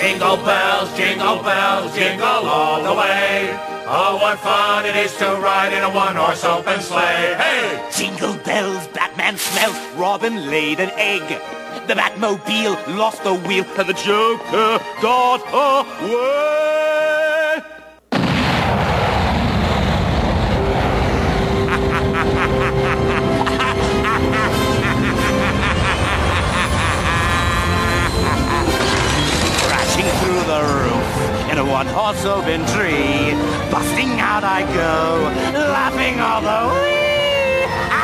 Jingle bells, jingle bells, jingle all the way. Oh, what fun it is to ride in a one-horse open sleigh. Hey! Jingle bells, Batman smelt, Robin laid an egg. The Batmobile lost the wheel, and the Joker got away. Roof in a one-horse open tree. Busting out I go, laughing all the way.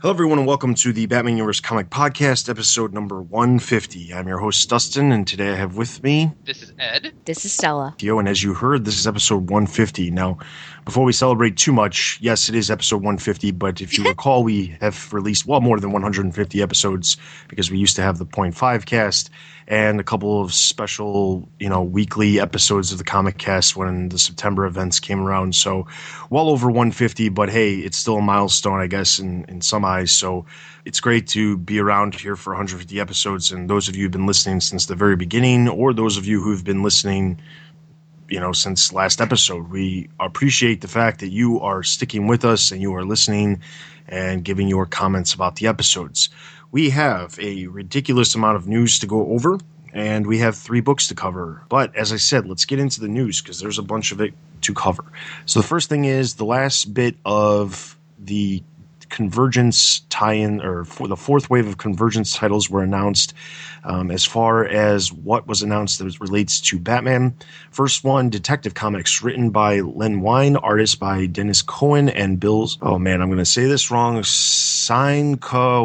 Hello, everyone, and welcome to the Batman Universe Comic Podcast, episode number 150. I'm your host, Dustin, and today I have with me This is Ed. This is Stella. Theo, and as you heard, this is episode 150. Now, before we celebrate too much, yes, it is episode 150, but if you recall, we have released well more than 150 episodes because we used to have the Point Five cast and a couple of special, you know, weekly episodes of the Comic Cast when the September events came around. So, well over 150, but hey, it's still a milestone, I guess, in, in some eyes. So, it's great to be around here for 150 episodes. And those of you who've been listening since the very beginning, or those of you who've been listening you know since last episode we appreciate the fact that you are sticking with us and you are listening and giving your comments about the episodes we have a ridiculous amount of news to go over and we have three books to cover. But as i said let's get into the news because there's a bunch of it to cover. So the first thing is the last bit of the convergence tie-in or for the fourth wave of convergence titles were announced um, as far as what was announced that relates to batman first one detective comics written by len wein artist by dennis cohen and bill's oh man i'm going to say this wrong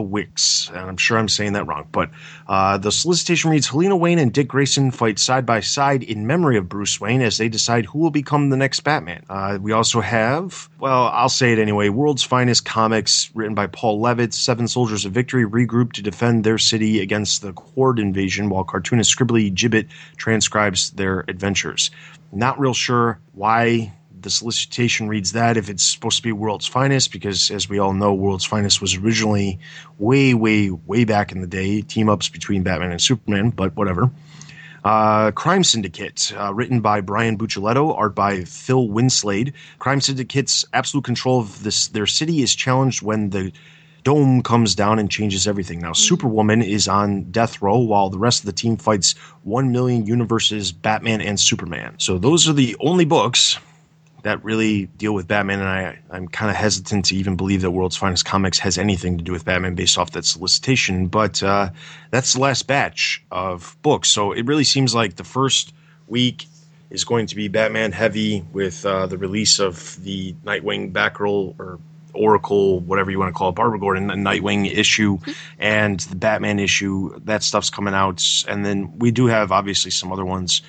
Wicks, and i'm sure i'm saying that wrong but uh, the solicitation reads helena wayne and dick grayson fight side by side in memory of bruce wayne as they decide who will become the next batman. Uh, we also have well i'll say it anyway world's finest comics written by Paul Levitz, Seven Soldiers of Victory regroup to defend their city against the Invasion, while cartoonist Scribbly Jibbet transcribes their adventures. Not real sure why the solicitation reads that if it's supposed to be World's Finest, because as we all know, World's Finest was originally way, way, way back in the day, team ups between Batman and Superman, but whatever. Uh, Crime Syndicate, uh, written by Brian Buccellato, art by Phil Winslade. Crime Syndicate's absolute control of this their city is challenged when the dome comes down and changes everything. Now, Superwoman is on death row while the rest of the team fights 1 million universes, Batman and Superman. So, those are the only books that really deal with Batman, and I, I'm kind of hesitant to even believe that World's Finest Comics has anything to do with Batman based off that solicitation. But uh, that's the last batch of books, so it really seems like the first week is going to be Batman heavy with uh, the release of the Nightwing Batgirl or Oracle, whatever you want to call it, Barbara Gordon, the Nightwing issue, and the Batman issue. That stuff's coming out, and then we do have obviously some other ones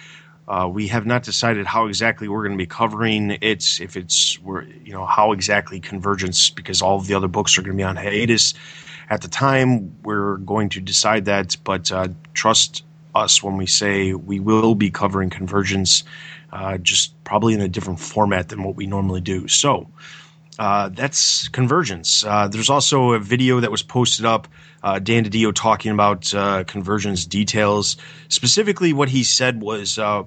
uh, we have not decided how exactly we're going to be covering it. If it's we're you know how exactly convergence because all of the other books are going to be on hiatus. At the time, we're going to decide that, but uh, trust us when we say we will be covering convergence, uh, just probably in a different format than what we normally do. So. Uh, that's convergence. Uh, there's also a video that was posted up, uh, Dan DiDio talking about uh, convergence details. Specifically, what he said was uh,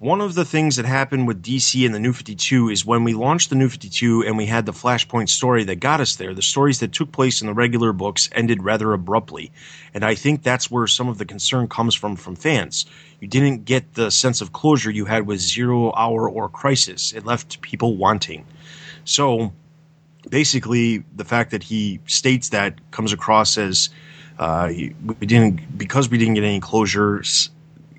one of the things that happened with DC and the New 52 is when we launched the New 52 and we had the Flashpoint story that got us there, the stories that took place in the regular books ended rather abruptly. And I think that's where some of the concern comes from from fans. You didn't get the sense of closure you had with Zero Hour or Crisis. It left people wanting. So basically, the fact that he states that comes across as uh, we didn't because we didn't get any closures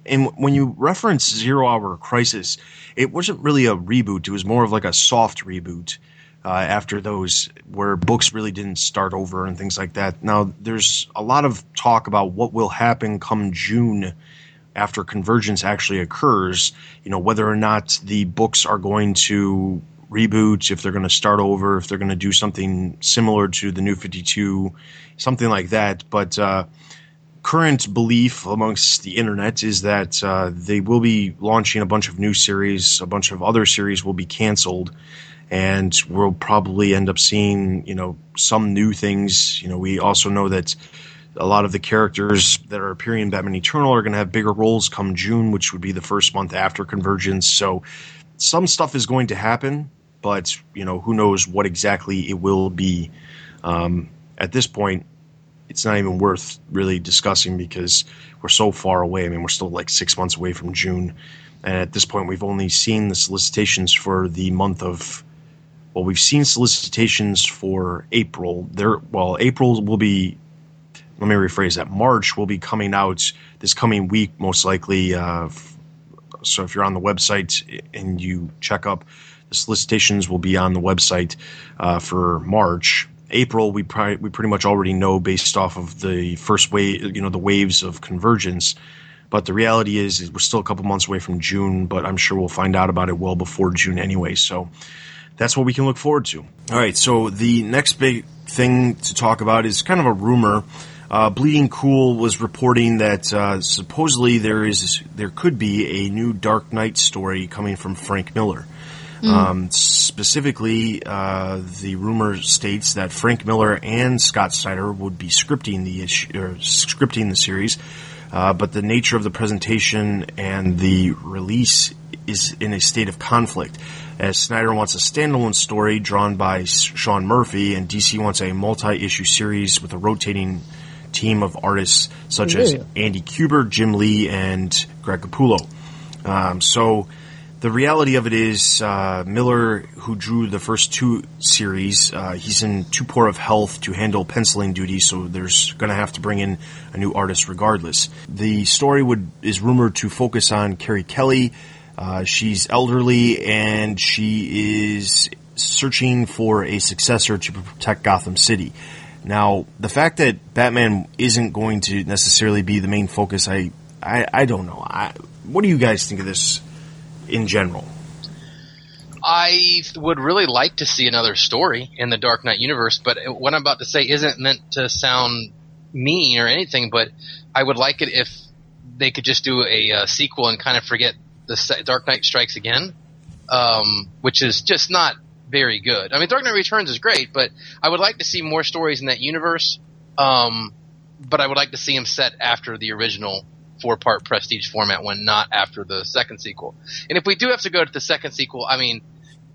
and when you reference Zero Hour Crisis, it wasn't really a reboot. It was more of like a soft reboot uh, after those, where books really didn't start over and things like that. Now, there's a lot of talk about what will happen come June after Convergence actually occurs. You know, whether or not the books are going to reboot, if they're going to start over, if they're going to do something similar to the New 52, something like that. But, uh, current belief amongst the internet is that uh, they will be launching a bunch of new series, a bunch of other series will be canceled, and we'll probably end up seeing you know some new things. You know, we also know that a lot of the characters that are appearing in Batman Eternal are going to have bigger roles come June, which would be the first month after Convergence. So some stuff is going to happen, but you know who knows what exactly it will be. Um, at this point, it's not even worth really discussing because we're so far away. I mean, we're still like six months away from June, and at this point, we've only seen the solicitations for the month of. Well, we've seen solicitations for April. There, well, April will be let me rephrase that. March will be coming out this coming week, most likely. Uh, so if you're on the website and you check up, solicitations will be on the website uh, for March. April, we probably, we pretty much already know based off of the first wave, you know, the waves of convergence. But the reality is, is we're still a couple months away from June, but I'm sure we'll find out about it well before June anyway. So that's what we can look forward to. All right. So the next big thing to talk about is kind of a rumor uh, Bleeding Cool was reporting that uh, supposedly there is there could be a new Dark Knight story coming from Frank Miller. Mm. Um, specifically, uh, the rumor states that Frank Miller and Scott Snyder would be scripting the issue, or scripting the series, uh, but the nature of the presentation and the release is in a state of conflict. As Snyder wants a standalone story drawn by Sean Murphy, and DC wants a multi-issue series with a rotating team of artists such yeah. as Andy Kubert, Jim Lee, and Greg Capullo. Um, so the reality of it is, uh, Miller, who drew the first two series, uh, he's in too poor of health to handle penciling duties, so there's going to have to bring in a new artist regardless. The story would is rumored to focus on Carrie Kelly. Uh, she's elderly and she is searching for a successor to protect Gotham City. Now, the fact that Batman isn't going to necessarily be the main focus, I, I, I don't know. I, what do you guys think of this in general? I would really like to see another story in the Dark Knight universe, but what I'm about to say isn't meant to sound mean or anything, but I would like it if they could just do a, a sequel and kind of forget the Dark Knight Strikes Again, um, which is just not very good. I mean, Dark Knight Returns is great, but I would like to see more stories in that universe. Um, but I would like to see them set after the original four part prestige format one, not after the second sequel. And if we do have to go to the second sequel, I mean,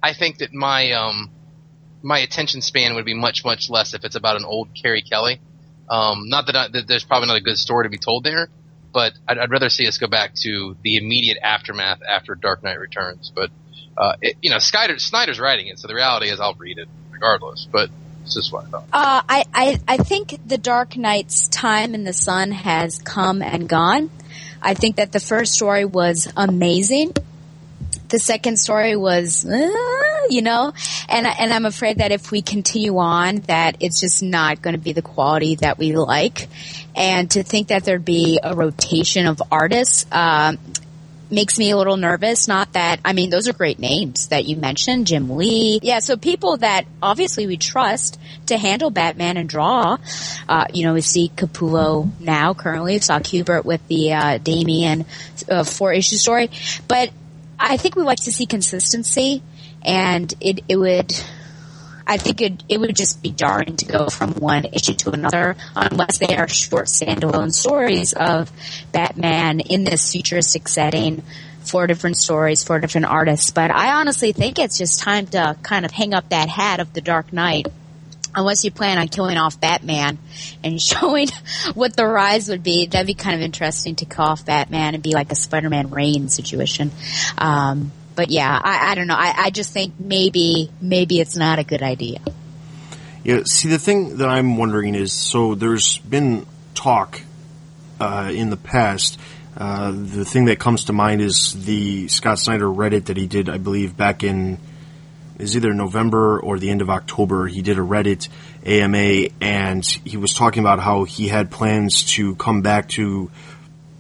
I think that my um, my attention span would be much much less if it's about an old Carrie Kelly. Um, not that, I, that, there's probably not a good story to be told there, but I'd, I'd, rather see us go back to the immediate aftermath after Dark Knight Returns. But uh, it, you know, Snyder, Snyder's writing it, so the reality is I'll read it regardless. But it's just what I thought. Uh, I, I, I think the Dark Knight's time in the sun has come and gone. I think that the first story was amazing. The second story was, uh, you know, and and I'm afraid that if we continue on, that it's just not going to be the quality that we like. And to think that there'd be a rotation of artists, um, makes me a little nervous. Not that, I mean, those are great names that you mentioned, Jim Lee. Yeah, so people that obviously we trust to handle Batman and draw. Uh, you know, we see Capullo now currently. We saw Kubert with the uh, Damian uh, four issue story. But I think we like to see consistency and it, it would, I think it, it would just be jarring to go from one issue to another unless they are short standalone stories of Batman in this futuristic setting four different stories, four different artists. But I honestly think it's just time to kind of hang up that hat of the Dark Knight. Unless you plan on killing off Batman and showing what the rise would be, that'd be kind of interesting to kill off Batman and be like a Spider-Man Reign situation. Um, but yeah, I, I don't know. I, I just think maybe maybe it's not a good idea. Yeah. See, the thing that I'm wondering is, so there's been talk uh, in the past. Uh, the thing that comes to mind is the Scott Snyder Reddit that he did, I believe, back in is either November or the end of October. He did a Reddit AMA, and he was talking about how he had plans to come back to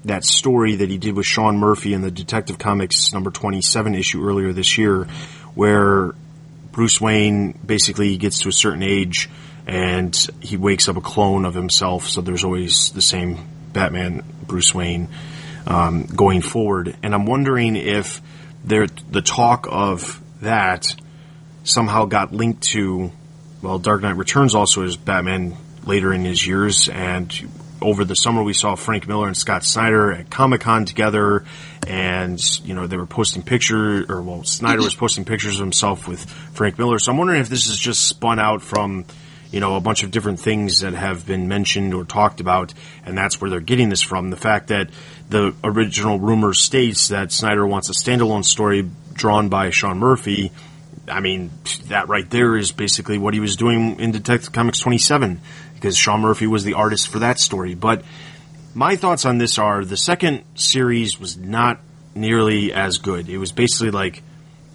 that story that he did with Sean Murphy in the Detective Comics number 27 issue earlier this year, where Bruce Wayne basically gets to a certain age and he wakes up a clone of himself. So there's always the same Batman, Bruce Wayne, um, going forward. And I'm wondering if there, the talk of that somehow got linked to, well, Dark Knight Returns also is Batman later in his years, and over the summer we saw Frank Miller and Scott Snyder at Comic Con together, and you know they were posting pictures, or well, Snyder was posting pictures of himself with Frank Miller. So I'm wondering if this is just spun out from you know a bunch of different things that have been mentioned or talked about, and that's where they're getting this from. The fact that the original rumor states that Snyder wants a standalone story drawn by Sean Murphy. I mean, that right there is basically what he was doing in Detective Comics 27 because Sean Murphy was the artist for that story. But my thoughts on this are the second series was not nearly as good. It was basically like,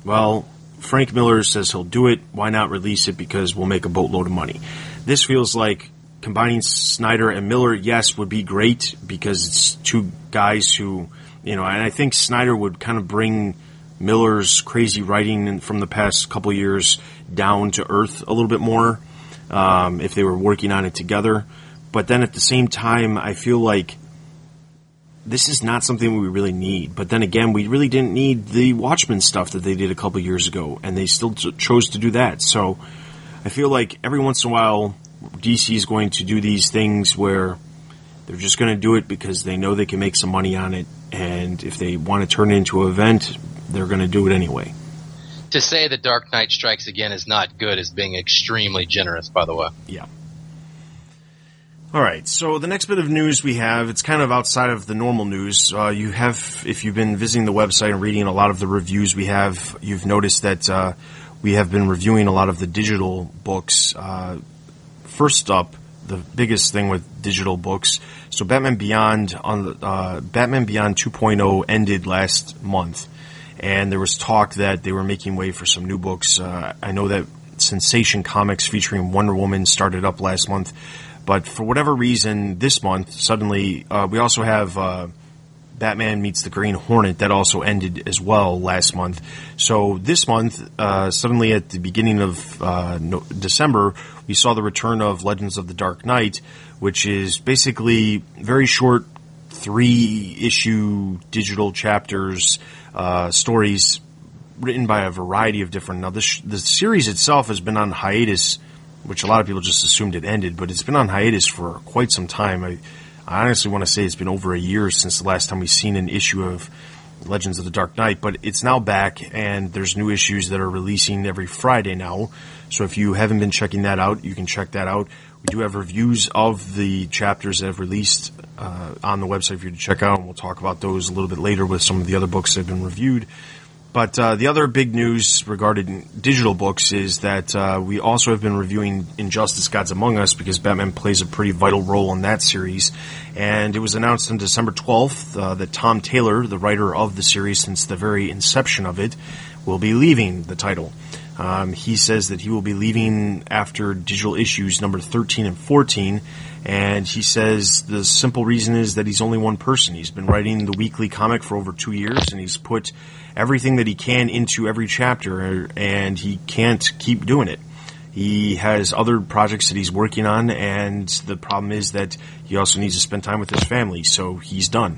well, Frank Miller says he'll do it. Why not release it? Because we'll make a boatload of money. This feels like combining Snyder and Miller, yes, would be great because it's two guys who, you know, and I think Snyder would kind of bring Miller's crazy writing from the past couple years down to earth a little bit more um, if they were working on it together. But then at the same time, I feel like this is not something we really need. But then again, we really didn't need the Watchmen stuff that they did a couple years ago, and they still t- chose to do that. So I feel like every once in a while, DC is going to do these things where they're just going to do it because they know they can make some money on it, and if they want to turn it into an event, they're going to do it anyway. To say the Dark Knight Strikes Again is not good is being extremely generous, by the way. Yeah. All right. So the next bit of news we have, it's kind of outside of the normal news. Uh, you have, if you've been visiting the website and reading a lot of the reviews we have, you've noticed that uh, we have been reviewing a lot of the digital books. Uh, first up, the biggest thing with digital books. So Batman Beyond on the, uh, Batman Beyond 2.0 ended last month, and there was talk that they were making way for some new books. Uh, I know that Sensation Comics featuring Wonder Woman started up last month. But for whatever reason, this month suddenly uh, we also have uh, Batman meets the Green Hornet that also ended as well last month. So this month, uh, suddenly at the beginning of uh, no- December, we saw the return of Legends of the Dark Knight, which is basically very short, three issue digital chapters uh, stories written by a variety of different. Now this sh- the series itself has been on hiatus which a lot of people just assumed it ended, but it's been on hiatus for quite some time. I, I honestly want to say it's been over a year since the last time we've seen an issue of Legends of the Dark Knight, but it's now back and there's new issues that are releasing every Friday now. So if you haven't been checking that out, you can check that out. We do have reviews of the chapters that have released uh, on the website for you to check out, and we'll talk about those a little bit later with some of the other books that have been reviewed. But uh, the other big news regarding digital books is that uh, we also have been reviewing Injustice Gods Among Us because Batman plays a pretty vital role in that series. And it was announced on December 12th uh, that Tom Taylor, the writer of the series since the very inception of it, will be leaving the title. Um, he says that he will be leaving after digital issues number 13 and 14. And he says the simple reason is that he's only one person. He's been writing the weekly comic for over two years and he's put everything that he can into every chapter, and he can't keep doing it. He has other projects that he's working on, and the problem is that he also needs to spend time with his family, so he's done.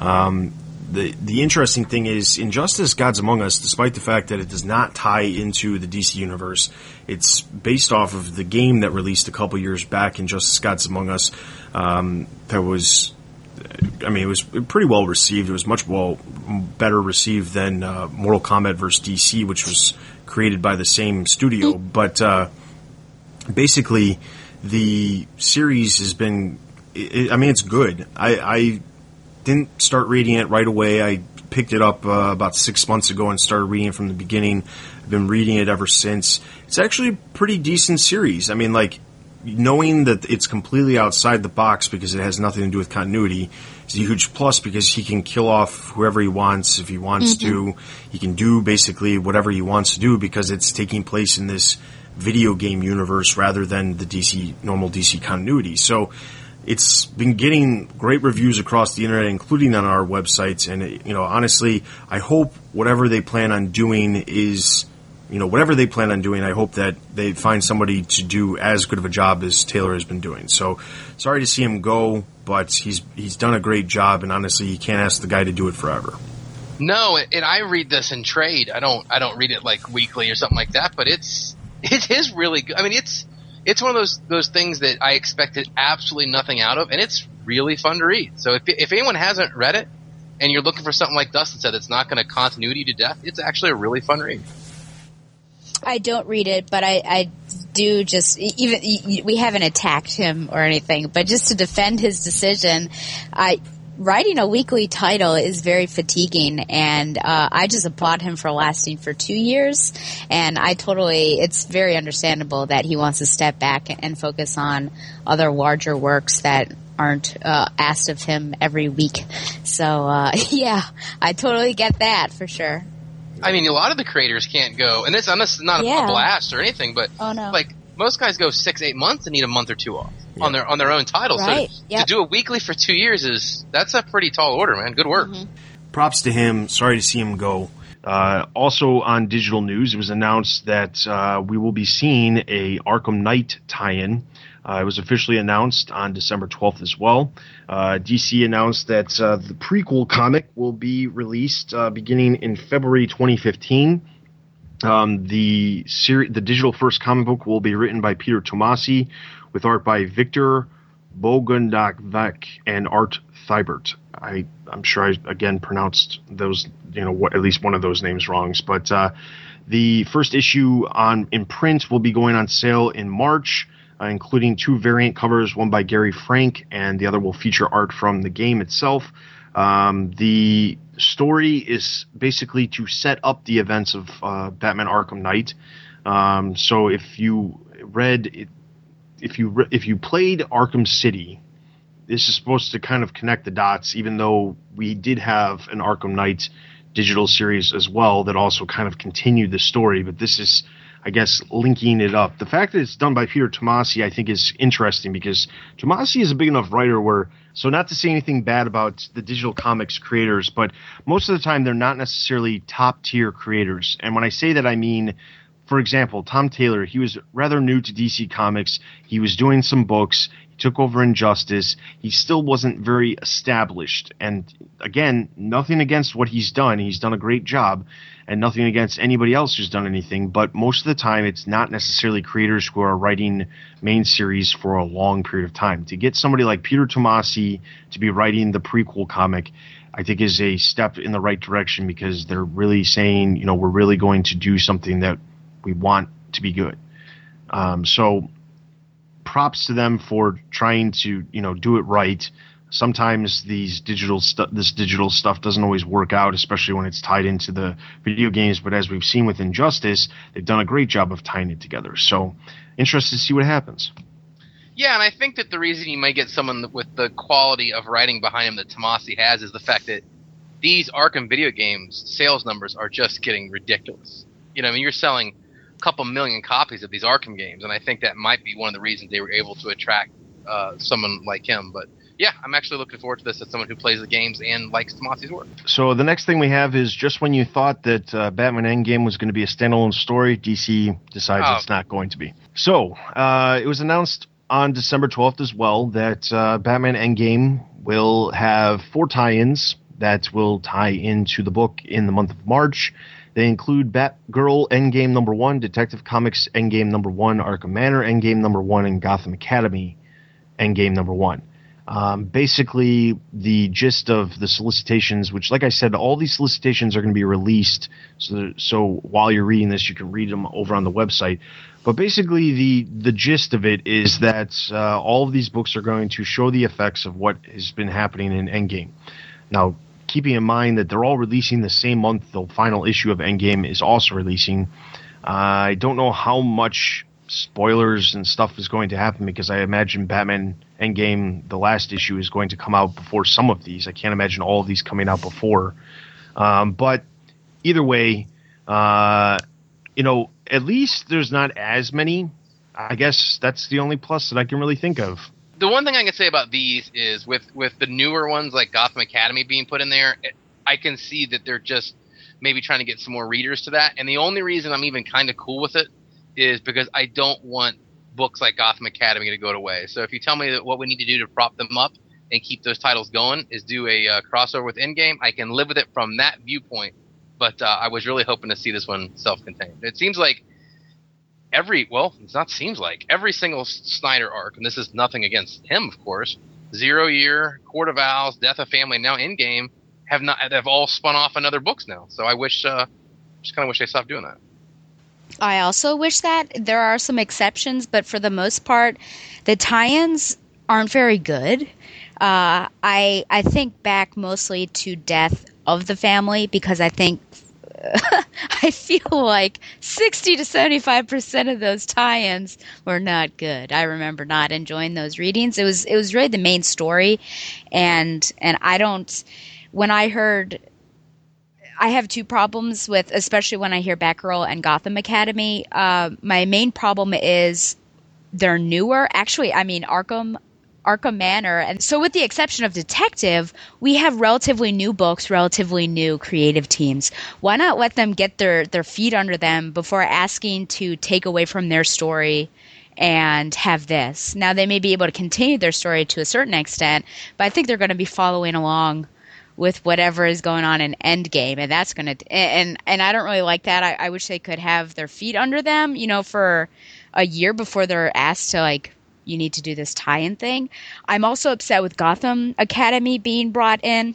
Um, the the interesting thing is Injustice Gods Among Us, despite the fact that it does not tie into the DC universe, it's based off of the game that released a couple years back, Injustice Gods Among Us, um, that was I mean, it was pretty well received. It was much well better received than uh, Mortal Kombat vs. DC, which was created by the same studio. But uh, basically, the series has been. It, I mean, it's good. I, I, didn't start reading it right away. I picked it up uh, about six months ago and started reading it from the beginning. I've been reading it ever since. It's actually a pretty decent series. I mean, like knowing that it's completely outside the box because it has nothing to do with continuity is a huge plus because he can kill off whoever he wants if he wants mm-hmm. to. He can do basically whatever he wants to do because it's taking place in this video game universe rather than the DC normal DC continuity. So it's been getting great reviews across the internet, including on our websites. And you know, honestly, I hope whatever they plan on doing is you know, whatever they plan on doing, I hope that they find somebody to do as good of a job as Taylor has been doing. So, sorry to see him go, but he's he's done a great job, and honestly, you can't ask the guy to do it forever. No, and I read this in trade. I don't I don't read it like weekly or something like that, but it's it is really good. I mean, it's it's one of those those things that I expected absolutely nothing out of, and it's really fun to read. So if if anyone hasn't read it and you're looking for something like Dustin said that's not going to continuity to death, it's actually a really fun read. I don't read it, but I, I do just even we haven't attacked him or anything, but just to defend his decision, I writing a weekly title is very fatiguing and uh, i just applaud him for lasting for two years and i totally it's very understandable that he wants to step back and focus on other larger works that aren't uh, asked of him every week so uh, yeah i totally get that for sure I mean, a lot of the creators can't go, and this, and this is not Yeah. a blast or anything, but Oh, no. like most guys go six, eight months and need a month or two off on their on their own title. Right. So Yep. to do it weekly for two years is that's a pretty tall order, man. Good work. props to him. Sorry to see him go. Uh, also on digital news, it was announced that uh, we will be seeing a Arkham Knight tie-in. Uh, it was officially announced on December 12th as well. Uh, DC announced that uh, the prequel comic will be released uh, beginning in February 2015. Um, the seri- the digital first comic book will be written by Peter Tomasi, with art by Victor Bogundakvek and Art Thibert. I I'm sure I again pronounced those you know what, at least one of those names wrongs, but uh, the first issue on in print will be going on sale in March. Uh, including two variant covers, one by Gary Frank, and the other will feature art from the game itself. Um, the story is basically to set up the events of uh, Batman Arkham Knight. Um, so if you read, if you re- if you played Arkham City, this is supposed to kind of connect the dots. Even though we did have an Arkham Knight digital series as well that also kind of continued the story, but this is. I guess linking it up. The fact that it's done by Peter Tomasi, I think, is interesting because Tomasi is a big enough writer where, so not to say anything bad about the digital comics creators, but most of the time they're not necessarily top tier creators. And when I say that, I mean, for example, Tom Taylor, he was rather new to DC Comics. He was doing some books. He took over Injustice. He still wasn't very established. And again, nothing against what he's done. He's done a great job. And nothing against anybody else who's done anything. But most of the time, it's not necessarily creators who are writing main series for a long period of time. To get somebody like Peter Tomasi to be writing the prequel comic, I think is a step in the right direction because they're really saying, you know, we're really going to do something that we want to be good. Um, so props to them for trying to, you know, do it right. Sometimes these digital stuff, this digital stuff doesn't always work out, especially when it's tied into the video games. But as we've seen with Injustice, they've done a great job of tying it together. So interested to see what happens. Yeah, and I think that the reason you might get someone with the quality of writing behind him that Tomasi has is the fact that these Arkham video games sales numbers are just getting ridiculous. You know, I mean, you're selling a couple million copies of these Arkham games, and I think that might be one of the reasons they were able to attract uh, someone like him. But yeah, I'm actually looking forward to this as someone who plays the games and likes Tomasi's work. So the next thing we have is just when you thought that uh, Batman Endgame was going to be a standalone story, DC decides Oh. it's not going to be. So uh, it was announced on December 12th as well that uh, Batman Endgame will have four tie-ins that will tie into the book in the month of March. They include Batgirl Endgame number one, Detective Comics Endgame number one, Arkham Manor Endgame number one, and Gotham Academy Endgame number one. Um, basically, the gist of the solicitations, which, like I said, all these solicitations are going to be released. So, so while you're reading this, you can read them over on the website. But basically, the the gist of it is that uh, all of these books are going to show the effects of what has been happening in Endgame. Now, keeping in mind that they're all releasing the same month, the final issue of Endgame is also releasing. I don't know how much spoilers and stuff is going to happen because I imagine Batman Endgame, the last issue, is going to come out before some of these. I can't imagine all of these coming out before. Um, but either way, uh, you know, at least there's not as many. I guess that's the only plus that I can really think of. the one thing I can say about these is with with the newer ones like Gotham Academy being put in there, I can see that they're just maybe trying to get some more readers to that. And the only reason I'm even kind of cool with it is because I don't want books like Gotham Academy to go away. So if you tell me that what we need to do to prop them up and keep those titles going is do a uh, crossover with Endgame, I can live with it from that viewpoint. But uh, I was really hoping to see this one self-contained. It seems like every well, it's not seems like every single Snyder arc, and this is nothing against him, of course, Zero Year, Court of Owls, Death of Family, now Endgame have not have all spun off in other books now. So I wish, uh, just kind of wish they stopped doing that. I also wish that there are some exceptions, but for the most part, the tie-ins aren't very good. Uh, I I think back mostly to Death of the Family because I think I feel like 60 to 75% of those tie-ins were not good. I remember not enjoying those readings. It was it was really the main story and and I don't when I heard I have two problems with especially when I hear Batgirl and Gotham Academy. Uh, my main problem is they're newer. Actually, I mean Arkham Arkham Manor. And so, with the exception of Detective, we have relatively new books, relatively new creative teams. Why not let them get their, their feet under them before asking to take away from their story and have this? Now, they may be able to continue their story to a certain extent, but I think they're going to be following along with whatever is going on in Endgame, and that's going to and and I don't really like that. I, I wish they could have their feet under them, you know, for a year before they're asked to like you need to do this tie-in thing. I'm also upset with Gotham Academy being brought in.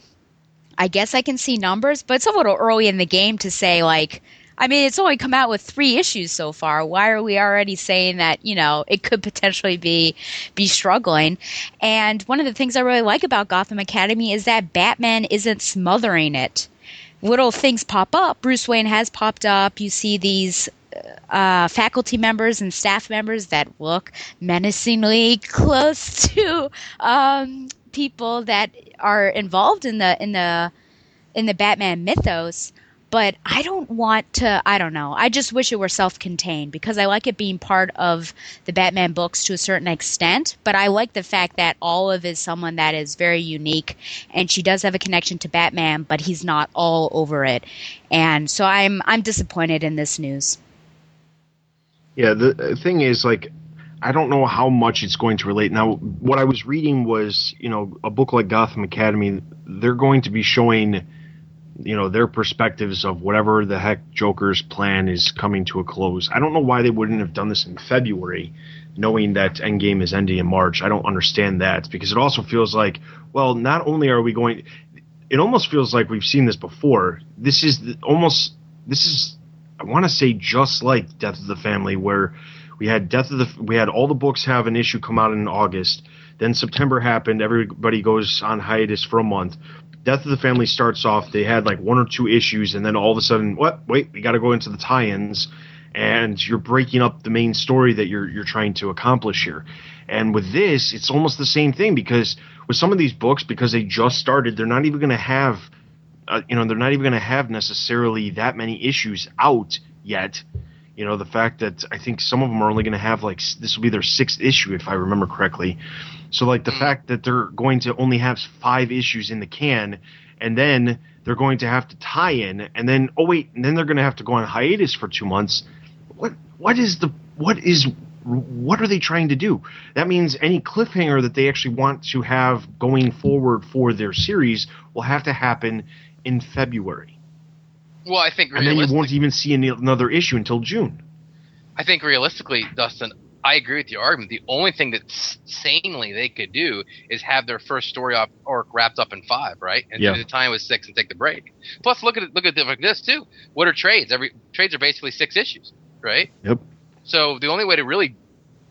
I guess I can see numbers, but it's a little early in the game to say like I mean, it's only come out with three issues so far. Why are we already saying that, you know, it could potentially be be struggling? And one of the things I really like about Gotham Academy is that Batman isn't smothering it. Little things pop up. Bruce Wayne has popped up. You see these uh, faculty members and staff members that look menacingly close to um, people that are involved in the in the in the Batman mythos. But I don't want to. I don't know. I just wish it were self-contained because I like it being part of the Batman books to a certain extent. But I like the fact that Olive is someone that is very unique, and she does have a connection to Batman, but he's not all over it. And so I'm I'm disappointed in this news. Yeah, the thing is, like, I don't know how much it's going to relate. Now, what I was reading was, you know, a book like Gotham Academy, they're going to be showing, you know, their perspectives of whatever the heck Joker's plan is coming to a close. I don't know why they wouldn't have done this in February, knowing that Endgame is ending in March. I don't understand that because it also feels like, well, not only are we going, it almost feels like we've seen this before. This is almost, this is I want to say just like Death of the Family, where we had Death of the we had all the books have an issue come out in August. Then September happened. Everybody goes on hiatus for a month. Death of the Family starts off. They had like one or two issues, and then all of a sudden, what? Wait, we got to go into the tie-ins, and you're breaking up the main story that you're you're trying to accomplish here. And with this, it's almost the same thing because with some of these books, because they just started, they're not even going to have uh, you know, they're not even going to have necessarily that many issues out yet. You know, the fact that I think some of them are only going to have like this will be their sixth issue if I remember correctly. So like the mm. fact that they're going to only have five issues in the can, and then they're going to have to tie in, and then oh wait, and then they're going to have to go on hiatus for two months. What what is the what is what are they trying to do? That means any cliffhanger that they actually want to have going forward for their series will have to happen in February. Well, I think, and then you won't even see any, another issue until June. I think realistically, Dustin, I agree with your argument. The only thing that sanely they could do is have their first story arc wrapped up in five, right? And yeah. the time was six and take the break. Plus, look at it, look at it like this too. What are trades? Every trades are basically six issues, right? Yep. So the only way to really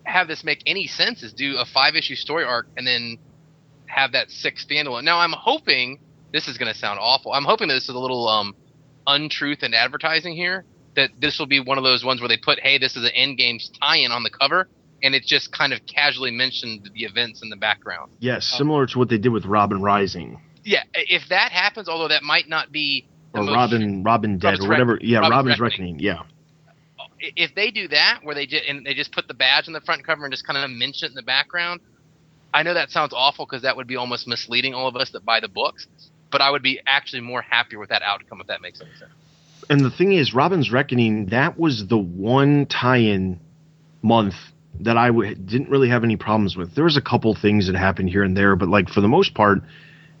have this make any sense is do a five issue story arc and then have that six standalone. Now I'm hoping this is going to sound awful. I'm hoping that this is a little um, untruth in advertising here. That this will be one of those ones where they put, "Hey, this is an Endgame tie-in" on the cover, and it just kind of casually mentioned the events in the background. Yes, um, similar to what they did with Robin Rising. Yeah, if that happens, although that might not be or Robin Robin Dead or whatever. yeah, Robin's, Robin's Reckoning. Reckoning. Yeah. If they do that, where they just and they just put the badge on the front cover and just kind of mention it in the background, I know that sounds awful because that would be almost misleading all of us that buy the books but I would be actually more happier with that outcome if that makes any sense. And the thing is, Robin's Reckoning that was the one tie-in month that I w- didn't really have any problems with. There was a couple things that happened here and there, but like for the most part,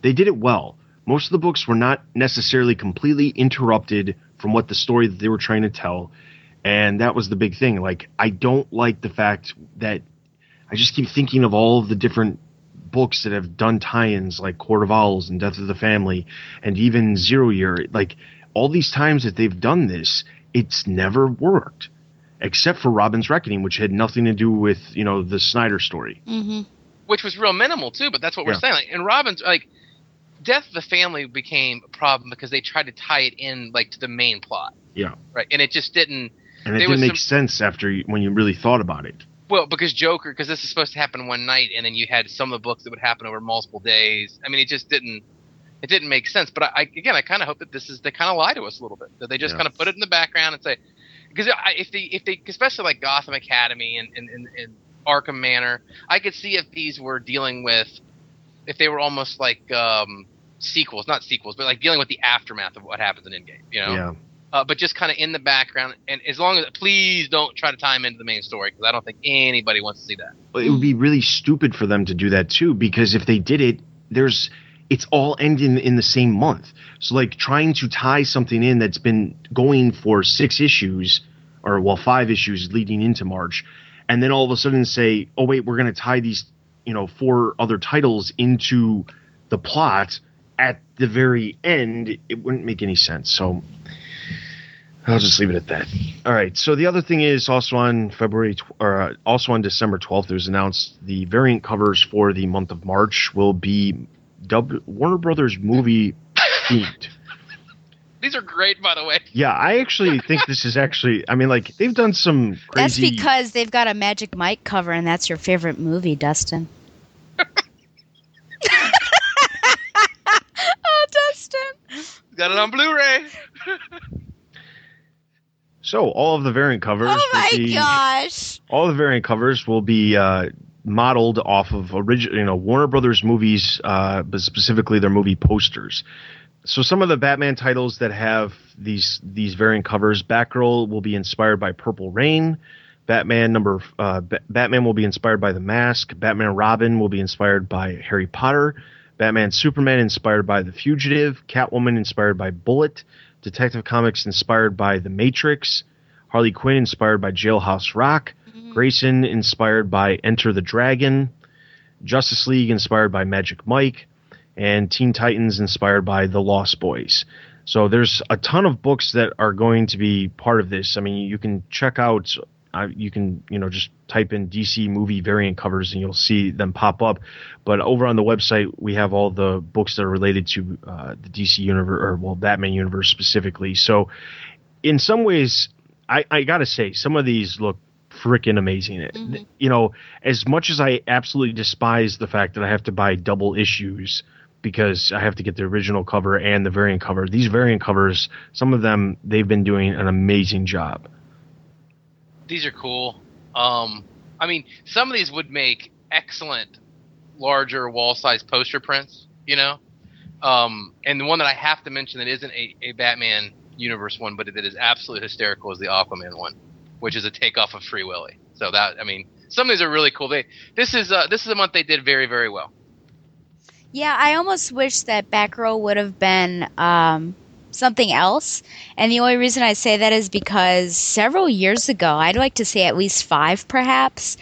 they did it well. Most of the books were not necessarily completely interrupted from what the story that they were trying to tell, and that was the big thing. Like I don't like the fact that I just keep thinking of all of the different books that have done tie-ins like Court of Owls and Death of the Family, and even Zero Year. Like all these times that they've done this, it's never worked, except for Robin's Reckoning, which had nothing to do with you know the Snyder story. Mm-hmm. which was real minimal too. But that's what we're Yeah. saying. Like, and Robin's like, Death of the Family became a problem because they tried to tie it in like to the main plot, Yeah, right? And it just didn't. and it didn't make some- sense after you, when you really thought about it. Well, because Joker, because this is supposed to happen one night, and then you had some of the books that would happen over multiple days. I mean, it just didn't. It didn't make sense. But I, I again, I kind of hope that this is they kind of lie to us a little bit. That they just Yeah. kind of put it in the background and say, because if they if they especially like Gotham Academy and and, and, and Arkham Manor, I could see if these were dealing with, if they were almost like um, sequels, not sequels, but like dealing with the aftermath of what happens in Endgame. You know. Yeah, uh, but just kind of in the background. And as long as, please don't try to tie them into the main story because I don't think anybody wants to see that. It would be really stupid for them to do that too, because if they did it, there's it's all ending in the same month. So like trying to tie something in that's been going for six issues, or well five issues leading into March, and then all of a sudden say, oh wait, we're going to tie these you know four other titles into the plot at the very end, it wouldn't make any sense. So. I'll just leave it at that. All right. So the other thing is also on February tw- or uh, also on December 12th, it was announced the variant covers for the month of March will be dub- Warner Brothers movie themed. These are great, by the way. Yeah, I actually think this is actually. I mean, like they've done some crazy. That's because they've got a Magic Mike cover, and that's your favorite movie, Dustin. oh, Dustin! Got it on Blu-ray. so all of the variant covers. Oh my be- gosh! all the variant covers will be uh, modeled off of original, you know, Warner Brothers movies, uh, but specifically their movie posters. So some of the Batman titles that have these these variant covers, Batgirl will be inspired by Purple Rain. Batman number uh, Ba- Batman will be inspired by The Mask. Batman Robin will be inspired by Harry Potter. Batman Superman inspired by The Fugitive. Catwoman inspired by Bullitt. Detective Comics inspired by The Matrix. Harley Quinn inspired by Jailhouse Rock. Grayson inspired by Enter the Dragon. Justice League inspired by Magic Mike. And Teen Titans inspired by The Lost Boys. So there's a ton of books that are going to be part of this. I mean, you can check out, uh, you can, you know, just type in DC movie variant covers and you'll see them pop up. But over on the website, we have all the books that are related to uh, the DC universe, or well, Batman universe specifically. So in some ways, I, I gotta say, some of these look freaking amazing. You know, as much as I absolutely despise the fact that I have to buy double issues because I have to get the original cover and the variant cover, these variant covers, some of them, they've been doing an amazing job. These are cool. Um, I mean, some of these would make excellent larger wall-size poster prints. You know, um, and the one that I have to mention that isn't a, a Batman universe one, but that is absolutely hysterical is the Aquaman one, which is a takeoff of Free Willy. So that I mean, some of these are really cool. They this is uh, this is a month they did very very well. Yeah, I almost wish that Batgirl would have been um, something else. And the only reason I say that is because several years ago, I'd like to say at least five perhaps,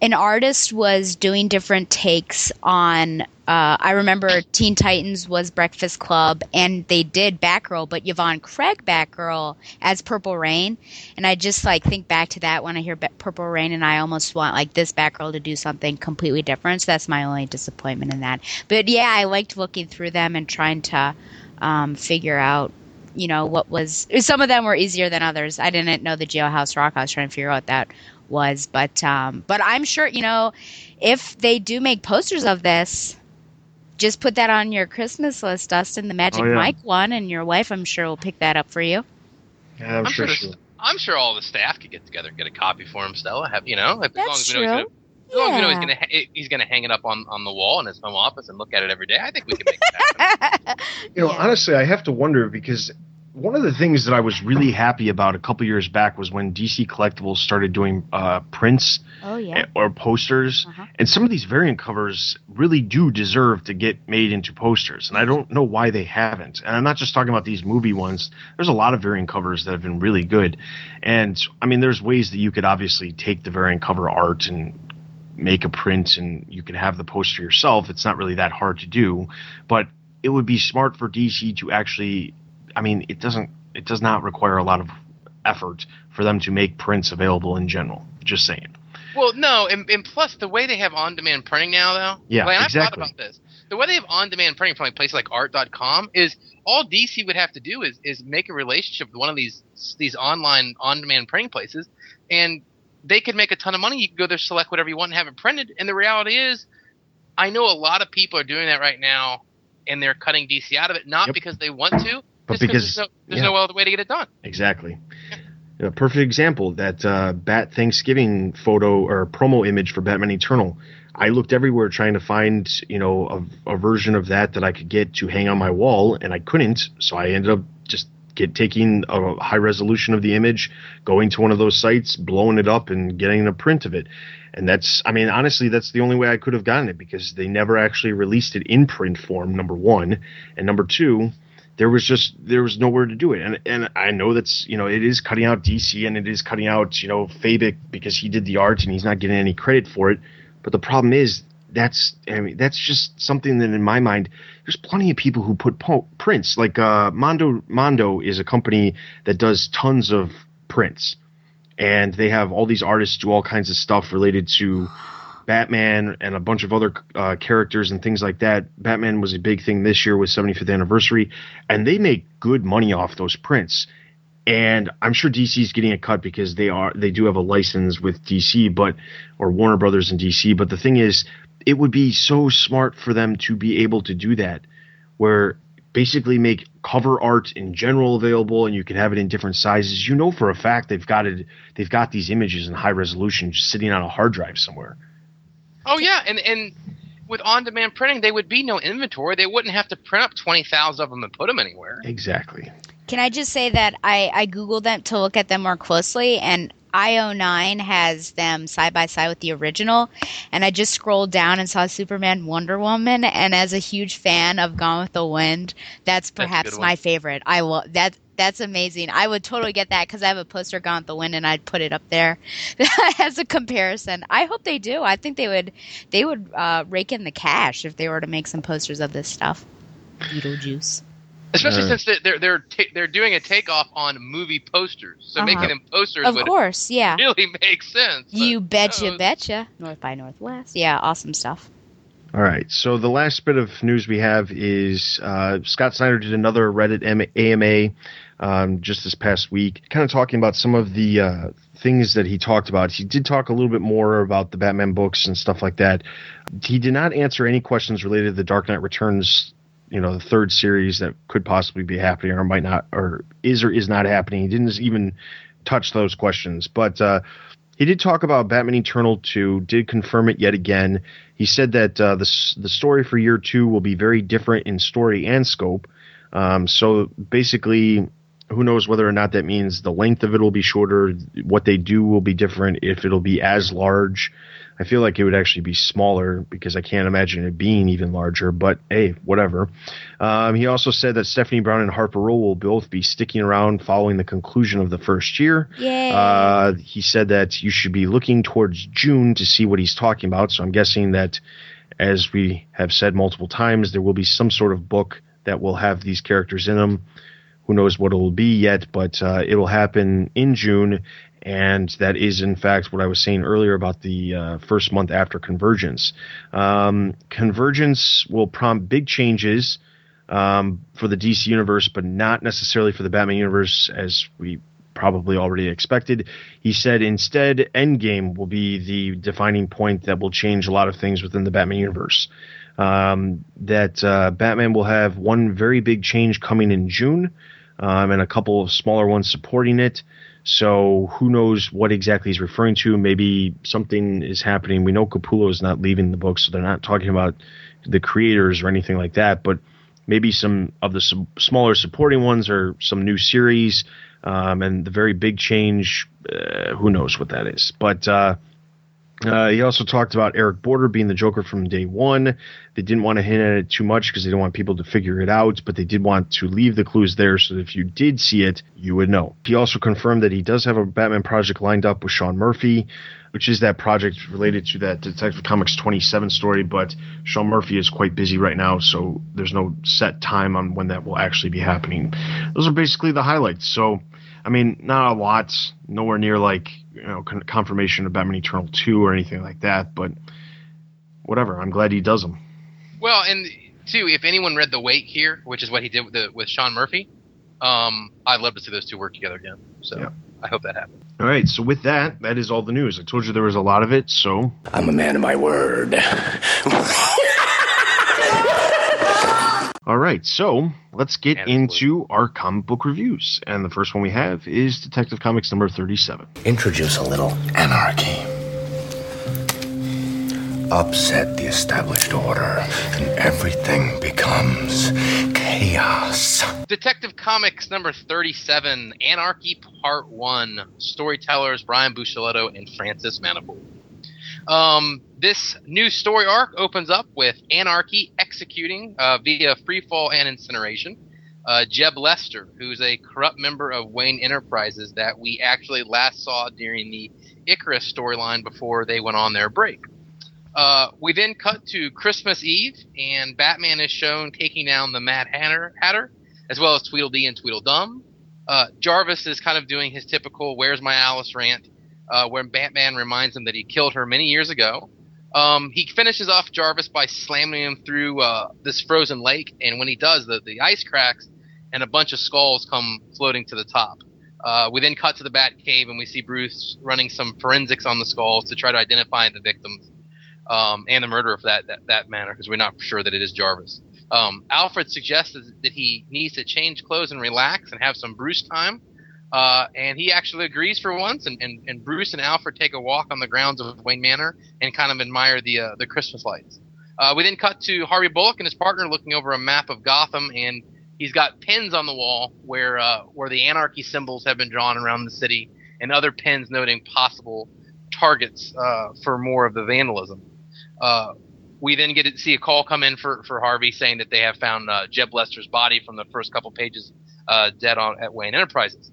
an artist was doing different takes on. Uh, I remember Teen Titans was Breakfast Club, and they did Batgirl, but Yvonne Craig Batgirl as Purple Rain, and I just like think back to that when I hear Purple Rain, and I almost want like this Batgirl to do something completely different. So that's my only disappointment in that. But yeah, I liked looking through them and trying to um, figure out you know what was some of them were easier than others i didn't know the jailhouse rock i was trying to figure out what that was but um but i'm sure you know if they do make posters of this just put that on your christmas list dustin the magic Oh, yeah. mike one and your wife i'm sure will pick that up for you Yeah, I'm, I'm sure. sure she. I'm sure all the staff could get together and get a copy for him. Stella, have you know? If, as long That's as we know he's gonna, as long as we know he's gonna ha- he's gonna hang it up on, on the wall in his home office and look at it every day. I think we can make it happen. You know, Yeah. honestly, I have to wonder because one of the things that I was really happy about a couple years back was when DC Collectibles started doing uh, prints oh yeah or posters, Uh-huh. and some of these variant covers really do deserve to get made into posters, and I don't know why they haven't. And I'm not just talking about these movie ones. There's a lot of variant covers that have been really good, and I mean, there's ways that you could obviously take the variant cover art and make a print and you can have the poster yourself. It's not really that hard to do, but it would be smart for DC to actually. I mean, it doesn't. It does not require a lot of effort for them to make prints available in general. Just saying. Well, no, and, and plus the way they have on-demand printing now, though. Yeah, like, I've exactly. thought about this. The way they have on-demand printing from like places like Art.com is all DC would have to do is, is make a relationship with one of these these online on-demand printing places, and they could make a ton of money. You can go there, select whatever you want, and have it printed. And the reality is, I know a lot of people are doing that right now, and they're cutting DC out of it not Yep. because they want to, But because- there's, no, there's yeah. no other way to get it done. Exactly. A perfect example that uh, Bat Thanksgiving photo or promo image for Batman Eternal. I looked everywhere trying to find, you know, a, a version of that that I could get to hang on my wall, and I couldn't. So I ended up just get taking a high resolution of the image, going to one of those sites, blowing it up, and getting a print of it. And that's, I mean, honestly, that's the only way I could have gotten it because they never actually released it in print form. Number one, and number two, there was just there was nowhere to do it. And and I know that's you know it is cutting out DC and it is cutting out you know Fabok because he did the art and he's not getting any credit for it. But the problem is that's I mean that's just something that in my mind there's plenty of people who put po- prints. Like uh Mondo Mondo is a company that does tons of prints. And they have all these artists do all kinds of stuff related to Batman and a bunch of other uh, characters and things like that. Batman was a big thing this year with 75th anniversary, and they make good money off those prints. And I'm sure DC is getting a cut because they are they do have a license with DC, but or Warner Brothers in DC. But the thing is, it would be so smart for them to be able to do that, where basically make cover art in general available and you can have it in different sizes. You know for a fact they've got it they've got these images in high resolution just sitting on a hard drive somewhere. Oh yeah, and and with on-demand printing, there would be no inventory. They wouldn't have to print up twenty thousand of them and put them anywhere. Exactly. Can I just say that I, I Googled them to look at them more closely, and IO9 has them side by side with the original. And I just scrolled down and saw Superman Wonder Woman. And as a huge fan of Gone with the Wind, that's perhaps good one. my favorite. I love that. That's amazing. I would totally get that because I have a poster Gone with the Wind, and I'd put it up there as a comparison. I hope they do. I think they would. They would uh, rake in the cash if they were to make some posters of this stuff. Beetlejuice. Especially Uh. since they're they're they're, ta- they're doing a takeoff on movie posters, so Uh-huh. making them posters Of would course, yeah. really makes sense. You But, betcha, betcha. North by Northwest. Yeah, awesome stuff. All right. So the last bit of news we have is uh, Scott Snyder did another Reddit M- AMA um, just this past week, kind of talking about some of the uh, things that he talked about. He did talk a little bit more about the Batman books and stuff like that. He did not answer any questions related to the Dark Knight Returns. You know, the third series that could possibly be happening or might not, or is or is not happening. He didn't even touch those questions. But uh, he did talk about Batman Eternal 2, did confirm it yet again. He said that uh, the, the story for year two will be very different in story and scope. Um, so basically, who knows whether or not that means the length of it will be shorter, what they do will be different, if it'll be as large. I feel like it would actually be smaller because I can't imagine it being even larger, but hey, whatever. Um, he also said that Stephanie Brown and Harper Row will both be sticking around following the conclusion of the first year. Yay. Uh, he said that you should be looking towards June to see what he's talking about. So I'm guessing that, as we have said multiple times, there will be some sort of book that will have these characters in them. Who knows what it will be yet, but uh, it will happen in June. And that is, in fact, what I was saying earlier about the uh, first month after Convergence. Um, Convergence will prompt big changes um, for the DC universe, but not necessarily for the Batman universe, as we probably already expected. He said instead, Endgame will be the defining point that will change a lot of things within the Batman universe. Um, that uh, Batman will have one very big change coming in June, um, and a couple of smaller ones supporting it. So who knows what exactly he's referring to? Maybe something is happening. We know Capullo is not leaving the book, so they're not talking about the creators or anything like that. But maybe some of the sub- smaller supporting ones or some new series. Um, and the very big change, uh, who knows what that is. But uh, uh, he also talked about Eric Border being the Joker from day one. They didn't want to hint at it too much because they didn't want people to figure it out, but they did want to leave the clues there so that if you did see it, you would know. He also confirmed that he does have a Batman project lined up with Sean Murphy. which is that project related to that Detective Comics 27 story. But Sean Murphy is quite busy right now, so there's no set time on when that will actually be happening. Those are basically the highlights. So, I mean, not a lot, nowhere near like you know con- confirmation of Batman Eternal 2 or anything like that, but whatever. I'm glad he does them. Well, and two, if anyone read The Wake here, which is what he did with, the, with Sean Murphy, um, I'd love to see those two work together again. So Yeah. I hope that happens. All right, so with that, that is all the news. I told you there was a lot of it, so I'm a man of my word. All right, so let's get And into our comic book reviews. And the first one we have is Detective Comics number 37. Introduce a little anarchy. Upset the established order, and everything becomes chaos. Detective Comics number 37, Anarchy Part 1. Storytellers Brian Buccellato and Francis Manapul. Um, this new story arc opens up with Anarchy executing uh, via freefall and incineration. Uh, Jeb Lester, who's a corrupt member of Wayne Enterprises that we actually last saw during the Icarus storyline before they went on their break. Uh, we then cut to Christmas Eve, and Batman is shown taking down the Mad Hatter, Hatter as well as Tweedledee and Tweedledum. Uh, Jarvis is kind of doing his typical "Where's my Alice?" rant, uh, where Batman reminds him that he killed her many years ago. Um, he finishes off Jarvis by slamming him through uh, this frozen lake, and when he does, the, the ice cracks and a bunch of skulls come floating to the top. Uh, we then cut to the Bat Cave, and we see Bruce running some forensics on the skulls to try to identify the victims um, and the murderer for that that, that matter, because we're not sure that it is Jarvis. Um, Alfred suggests that he needs to change clothes and relax and have some Bruce time. Uh, and he actually agrees for once, and, and, and Bruce and Alfred take a walk on the grounds of Wayne Manor and kind of admire the uh, the Christmas lights. Uh, we then cut to Harvey Bullock and his partner looking over a map of Gotham, and he's got pins on the wall where uh, where the anarchy symbols have been drawn around the city, and other pins noting possible targets uh, for more of the vandalism. Uh, we then get to see a call come in for, for Harvey saying that they have found Jeb Lester's body from the first couple pages dead on at Wayne Enterprises.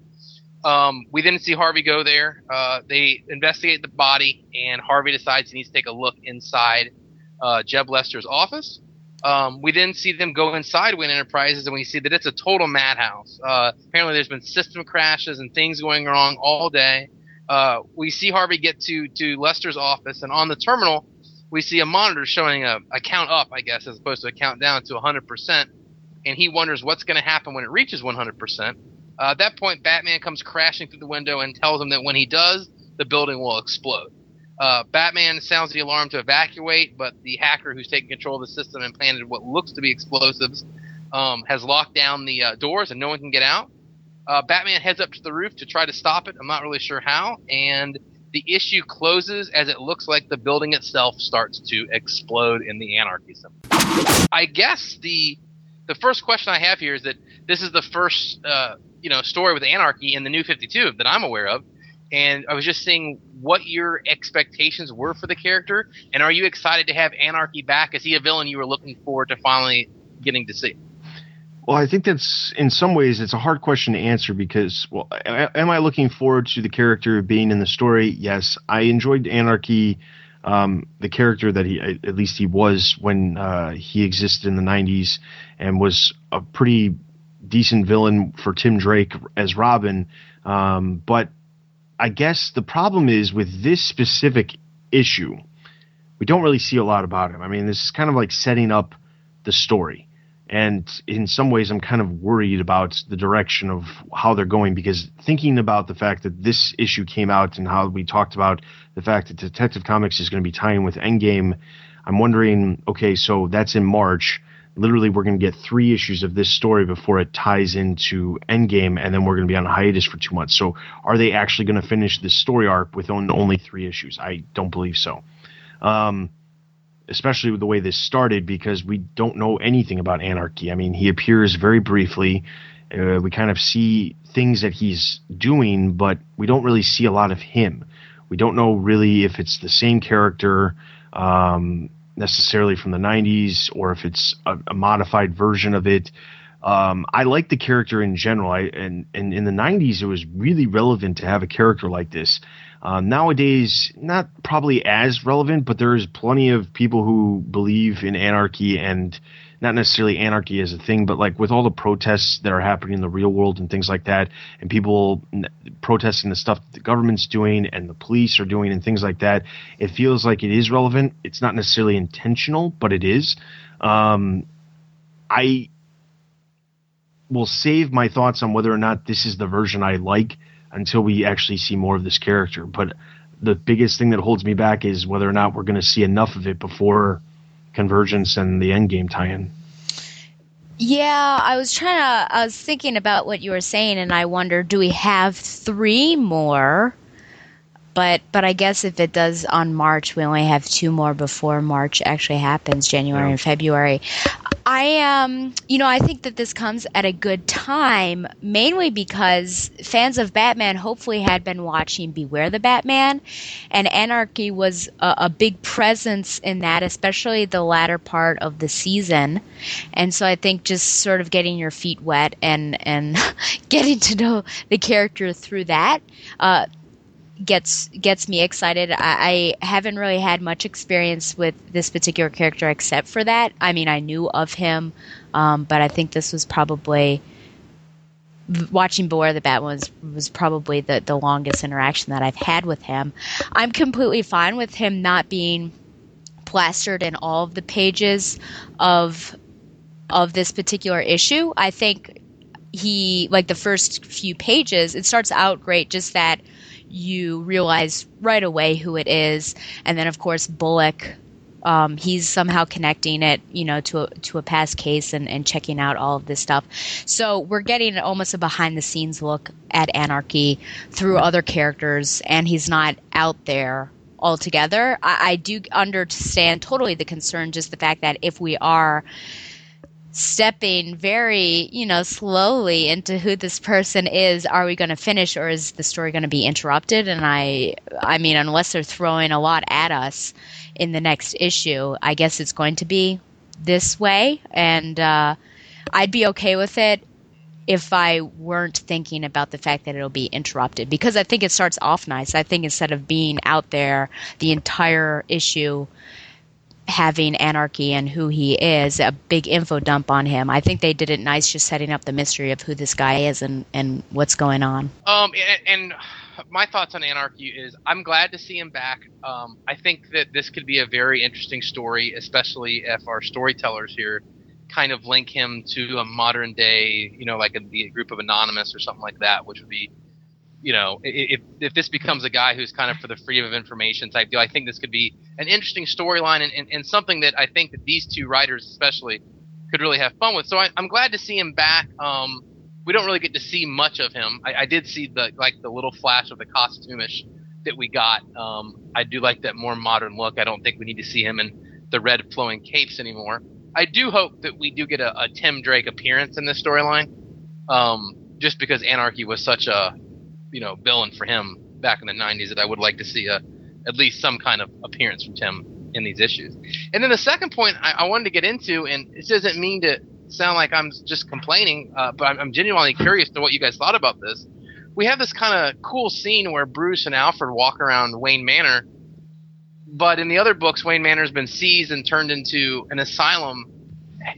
Um, we then see Harvey go there. Uh, they investigate the body, and Harvey decides he needs to take a look inside uh, Jeb Lester's office. Um, we then see them go inside Wayne Enterprises, and we see that it's a total madhouse. Uh, apparently, there's been system crashes and things going wrong all day. Uh, we see Harvey get to to Lester's office, and on the terminal, we see a monitor showing a, a count up, I guess, as opposed to a count down to 100%. And he wonders what's going to happen when it reaches 100%. Uh, at that point, Batman comes crashing through the window and tells him that when he does, the building will explode. Uh, Batman sounds the alarm to evacuate, but the hacker who's taking control of the system and planted what looks to be explosives um, has locked down the uh, doors and no one can get out. Uh, Batman heads up to the roof to try to stop it. I'm not really sure how. And the issue closes as it looks like the building itself starts to explode in the anarchy. I guess the the first question I have here is that this is the first uh, you know story with anarchy in the new 52 that I'm aware of, and I was just seeing what your expectations were for the character, and are you excited to have anarchy back? Is he a villain you were looking forward to finally getting to see? Well, I think that's in some ways it's a hard question to answer because, well, am I looking forward to the character being in the story? Yes, I enjoyed Anarchy, um, the character that he at least he was when uh, he existed in the '90s and was a pretty decent villain for Tim Drake as Robin. Um, but I guess the problem is with this specific issue, we don't really see a lot about him. I mean, this is kind of like setting up the story. And in some ways, I'm kind of worried about the direction of how they're going because thinking about the fact that this issue came out and how we talked about the fact that Detective Comics is going to be tying with Endgame, I'm wondering okay, so that's in March. Literally, we're going to get three issues of this story before it ties into Endgame, and then we're going to be on a hiatus for two months. So, are they actually going to finish this story arc with only three issues? I don't believe so. Um, especially with the way this started because we don't know anything about anarchy. I mean, he appears very briefly. Uh, we kind of see things that he's doing, but we don't really see a lot of him. We don't know really if it's the same character um, necessarily from the 90s or if it's a, a modified version of it. Um, I like the character in general. I, and, and in the 90s, it was really relevant to have a character like this. Uh, nowadays, not probably as relevant, but there's plenty of people who believe in anarchy and not necessarily anarchy as a thing, but like with all the protests that are happening in the real world and things like that, and people protesting the stuff the government's doing and the police are doing and things like that, it feels like it is relevant. It's not necessarily intentional, but it is. Um, I will save my thoughts on whether or not this is the version I like until we actually see more of this character. But the biggest thing that holds me back is whether or not we're going to see enough of it before Convergence and the Endgame tie-in. Yeah, I was trying to. I was thinking about what you were saying, and I wonder, do we have three more? But but I guess if it does on March, we only have two more before March actually happens, January Yeah. and February. I um you know I think that this comes at a good time mainly because fans of Batman hopefully had been watching Beware the Batman and Anarchy was a, a big presence in that especially the latter part of the season. And so I think just sort of getting your feet wet and and getting to know the character through that uh gets gets me excited. I, I haven't really had much experience with this particular character except for that. I mean, I knew of him, um, but I think this was probably watching Beware the Bat was was probably the the longest interaction that I've had with him. I'm completely fine with him not being plastered in all of the pages of of this particular issue. I think he like the first few pages it starts out great just that you realize right away who it is. And then of course bullock um, he's somehow connecting it you know to a, to a past case and, and checking out all of this stuff. So we're getting almost a behind the scenes look at anarchy through other characters and he's not out there altogether. I, I do understand totally the concern just the fact that if we are stepping very, you know, slowly into who this person is, are we going to finish or is the story going to be interrupted? And I, I mean, unless they're throwing a lot at us in the next issue, I guess it's going to be this way. And uh, I'd be okay with it if I weren't thinking about the fact that it'll be interrupted because I think it starts off nice. I think instead of being out there the entire issue having anarchy and who he is, a big info dump on him. I think they did it nice just setting up the mystery of who this guy is and, and what's going on. Um, and, and my thoughts on Anarchy is I'm glad to see him back. Um, I think that this could be a very interesting story, especially if our storytellers here kind of link him to a modern day, you know, like a, the group of Anonymous or something like that, which would be, you know, if if this becomes a guy who's kind of for the freedom of information type deal, I think this could be an interesting storyline and, and, and something that I think that these two writers especially could really have fun with. So I, I'm glad to see him back. Um, we don't really get to see much of him. I, I did see the like the little flash of the costumish that we got. Um, I do like that more modern look. I don't think we need to see him in the red flowing capes anymore. I do hope that we do get a, a Tim Drake appearance in this storyline, um, just because Anarchy was such a you know villain for him back in the '90s that I would like to see a at least some kind of appearance from Tim in these issues. And then the second point I, I wanted to get into, and it doesn't mean to sound like I'm just complaining, uh, but I'm, I'm genuinely curious to what you guys thought about this. We have this kind of cool scene where Bruce and Alfred walk around Wayne Manor, but in the other books, Wayne Manor has been seized and turned into an asylum.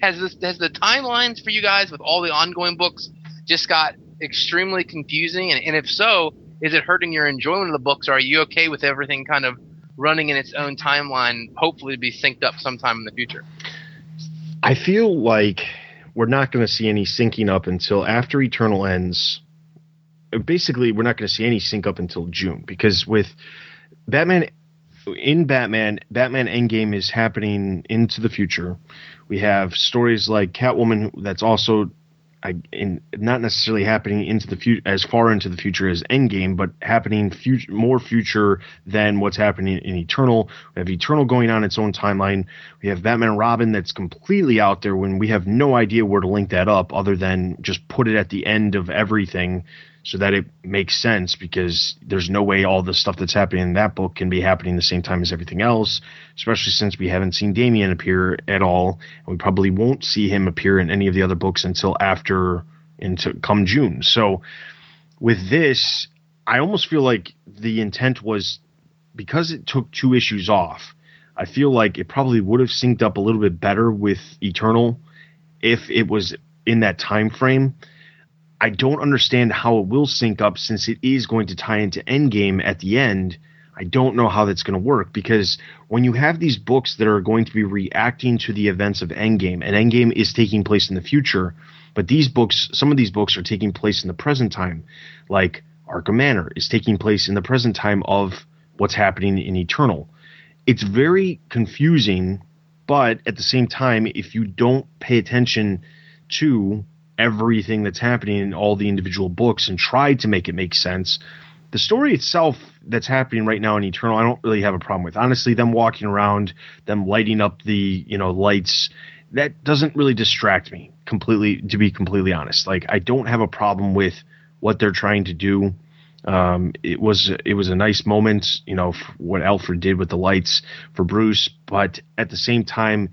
Has this has the timelines for you guys with all the ongoing books just got extremely confusing? And, and if so, is it hurting your enjoyment of the books? Or are you okay with everything kind of running in its own timeline, hopefully to be synced up sometime in the future? I feel like we're not going to see any syncing up until after Eternal ends. Basically, we're not going to see any sync up until June because with Batman in Batman, Batman Endgame is happening into the future. We have stories like Catwoman that's also I, in, not necessarily happening into the future as far into the future as Endgame, but happening future, more future than what's happening in Eternal. We have Eternal going on its own timeline. We have Batman and Robin that's completely out there when we have no idea where to link that up other than just put it at the end of everything so that it makes sense because there's no way all the stuff that's happening in that book can be happening the same time as everything else, especially since we haven't seen Damian appear at all, and we probably won't see him appear in any of the other books until after into come June. So with this, I almost feel like the intent was because it took two issues off. I feel like it probably would have synced up a little bit better with Eternal if it was in that time frame I don't understand how it will sync up since it is going to tie into Endgame at the end. I don't know how that's going to work because when you have these books that are going to be reacting to the events of Endgame, and Endgame is taking place in the future, but these books, some of these books are taking place in the present time, like Arkham Manor is taking place in the present time of what's happening in Eternal. It's very confusing, but at the same time, if you don't pay attention to everything that's happening in all the individual books and tried to make it make sense. The story itself that's happening right now in Eternal, I don't really have a problem with. Honestly, them walking around, them lighting up the, you know, lights, that doesn't really distract me completely to be completely honest. Like I don't have a problem with what they're trying to do. Um, it was it was a nice moment, you know, what Alfred did with the lights for Bruce, but at the same time,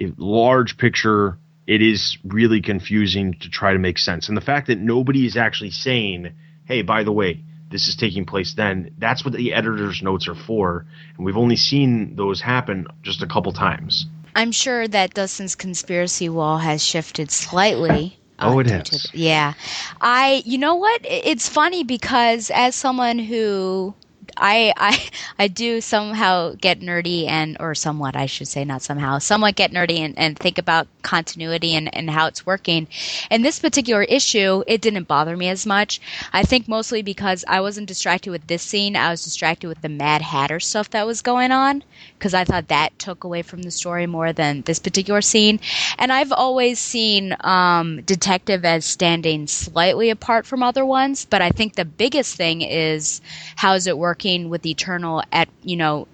a large picture it is really confusing to try to make sense. And the fact that nobody is actually saying, hey, by the way, this is taking place then, that's what the editor's notes are for. And we've only seen those happen just a couple times. I'm sure that Dustin's conspiracy wall has shifted slightly. Oh, it has. Yeah. I, you know what? It's funny because as someone who I I I do somehow get nerdy and or somewhat I should say not somehow somewhat get nerdy and, and think about continuity and, and how it's working. In this particular issue, it didn't bother me as much. I think mostly because I wasn't distracted with this scene. I was distracted with the Mad Hatter stuff that was going on because I thought that took away from the story more than this particular scene. And I've always seen um, Detective as standing slightly apart from other ones, but I think the biggest thing is how is it working working with Eternal at you know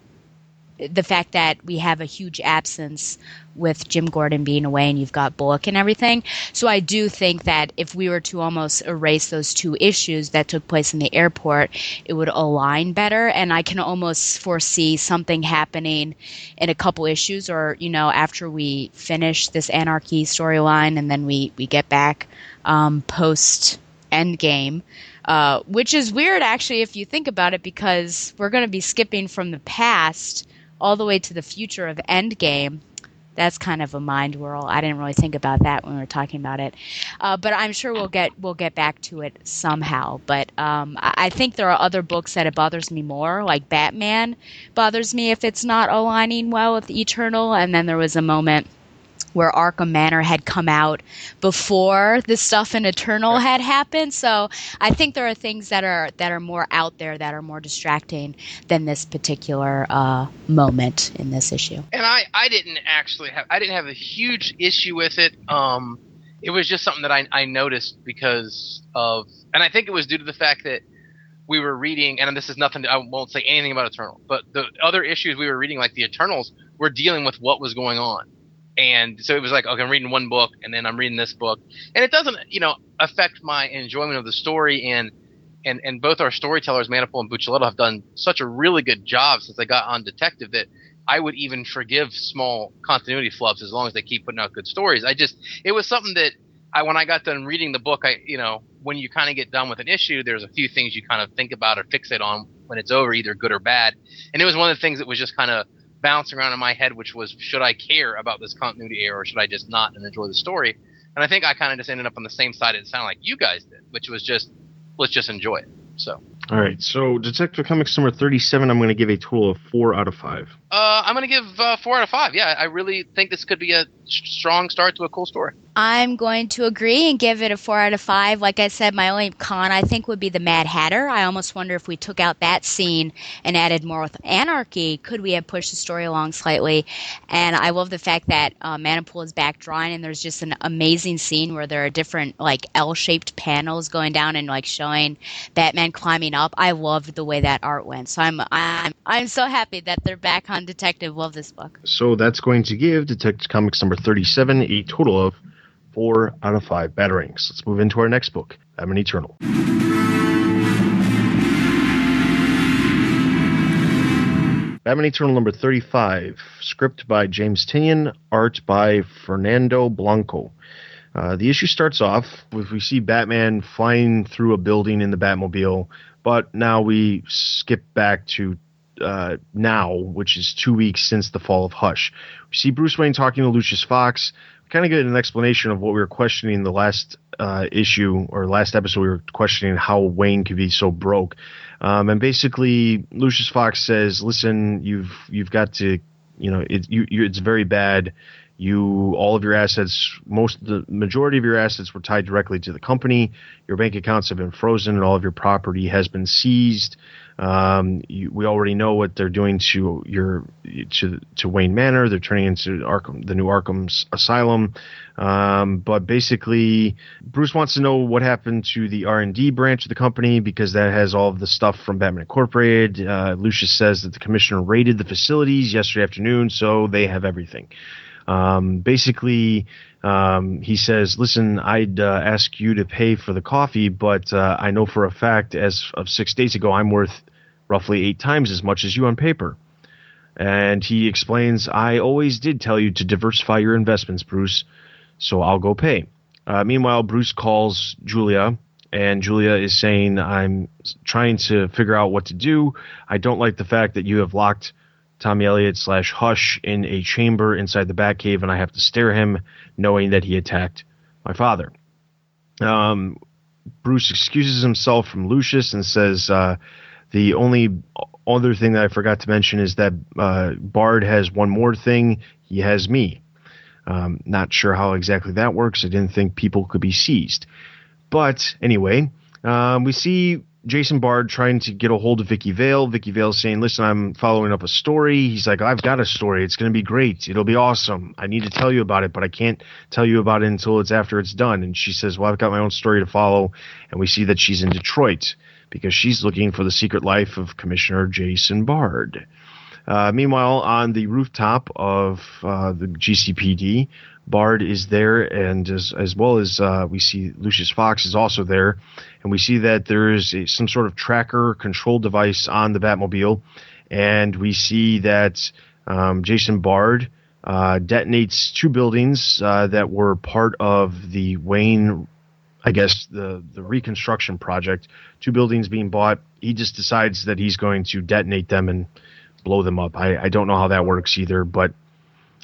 the fact that we have a huge absence with Jim Gordon being away and you've got Bullock and everything. So I do think that if we were to almost erase those two issues that took place in the airport, it would align better. And I can almost foresee something happening in a couple issues or, you know, after we finish this Anarchy storyline and then we, we get back um, post Endgame uh, which is weird actually if you think about it because we're going to be skipping from the past all the way to the future of Endgame. That's kind of a mind whirl. I didn't really think about that when we were talking about it, uh, but I'm sure we'll get we'll get back to it somehow. But um, I, I think there are other books that it bothers me more, like Batman bothers me if it's not aligning well with Eternal. And then there was a moment where Arkham Manor had come out before the stuff in Eternal had happened. So I think there are things that are that are more out there that are more distracting than this particular uh, moment in this issue. And I, I didn't actually have I didn't have a huge issue with it. Um, it was just something that I, I noticed because of, and I think it was due to the fact that we were reading, and this is nothing. I won't say anything about Eternal, but the other issues we were reading, like the Eternals, were dealing with what was going on and so it was like okay i'm reading one book and then i'm reading this book. And it doesn't you know affect my enjoyment of the story. And and and both our storytellers Manapul and Buccellato have done such a really good job since they got on detective that i would even forgive small continuity flubs as long as they keep putting out good stories. I just it was something that i when i got done reading the book i you know when you kind of get done with an issue there's a few things you kind of think about or fixate on when it's over either good or bad. And it was one of the things that was just kind of bouncing around in my head, which was should I care about this continuity error or should I just not and enjoy the story? And I think I kind of just ended up on the same side it sounded like you guys did, which was just let's just enjoy it. So. All right. So Detective Comics number thirty-seven, I'm going to give a total of four out of five. Uh, I'm going to give uh, four out of five. Yeah, I really think this could be a strong start to a cool story. I'm going to agree and give it a four out of five. Like I said, my only con I think would be the Mad Hatter. I almost wonder if we took out that scene and added more with Anarchy, could we have pushed the story along slightly? And I love the fact that uh, Manapul is back drawing, and there's just an amazing scene where there are different like L-shaped panels going down and like showing Batman climbing up. I loved the way that art went, so I'm I'm I'm so happy that they're back on Detective. Love this book. So that's going to give Detective Comics number thirty-seven a total of four out of five batarangs. Let's move into our next book. Batman Eternal. Batman Eternal number 35, script by James Tynion, art by Fernando Blanco. Uh, the issue starts off with we see Batman flying through a building in the Batmobile, but now we skip back to uh, now, which is two weeks since the fall of Hush. We see Bruce Wayne talking to Lucius Fox. Kind of get an explanation of what we were questioning the last uh, issue or last episode. We were questioning how Wayne could be so broke, um, and basically Lucius Fox says, "Listen, you've you've got to, you know, it, you, you, it's very bad." You all of your assets most the majority of your assets were tied directly to the company your bank accounts have been frozen and all of your property has been seized um, you, we already know what they're doing to your to to Wayne Manor. They're turning into Arkham, the new Arkham's Asylum. Um, but basically, Bruce wants to know what happened to the R and D branch of the company because that has all of the stuff from Batman Incorporated. Uh, Lucius says that the commissioner raided the facilities yesterday afternoon, so they have everything. Um, basically, um, he says, "Listen, I'd uh, ask you to pay for the coffee, but uh, I know for a fact, as of six days ago, I'm worth roughly eight times as much as you on paper." And he explains, "I always did tell you to diversify your investments, Bruce, so I'll go pay." Uh, meanwhile, Bruce calls Julia, and Julia is saying, "I'm trying to figure out what to do. I don't like the fact that you have locked." Tommy Elliot slash Hush in a chamber inside the Batcave, and I have to stare him, knowing that he attacked my father. Um, Bruce excuses himself from Lucius and says uh, the only other thing that I forgot to mention is that uh, Bard has one more thing. He has me. Um, not sure how exactly that works. I didn't think people could be seized. But anyway, um, we see Jason Bard trying to get a hold of Vicky Vale. Vicky Vale saying, "Listen, I'm following up a story." He's like, "I've got a story. It's going to be great. It'll be awesome. I need to tell you about it, but I can't tell you about it until it's after it's done." And she says, "Well, I've got my own story to follow." And we see that she's in Detroit because she's looking for the secret life of Commissioner Jason Bard. Uh, meanwhile, on the rooftop of uh, the GCPD, Bard is there, and as, as well as uh, we see Lucius Fox is also there, and we see that there is a, some sort of tracker control device on the Batmobile, and we see that um, Jason Bard uh, detonates two buildings uh, that were part of the Wayne, I guess the the reconstruction project. Two buildings being bought. He just decides that he's going to detonate them and blow them up. I, I don't know how that works either, but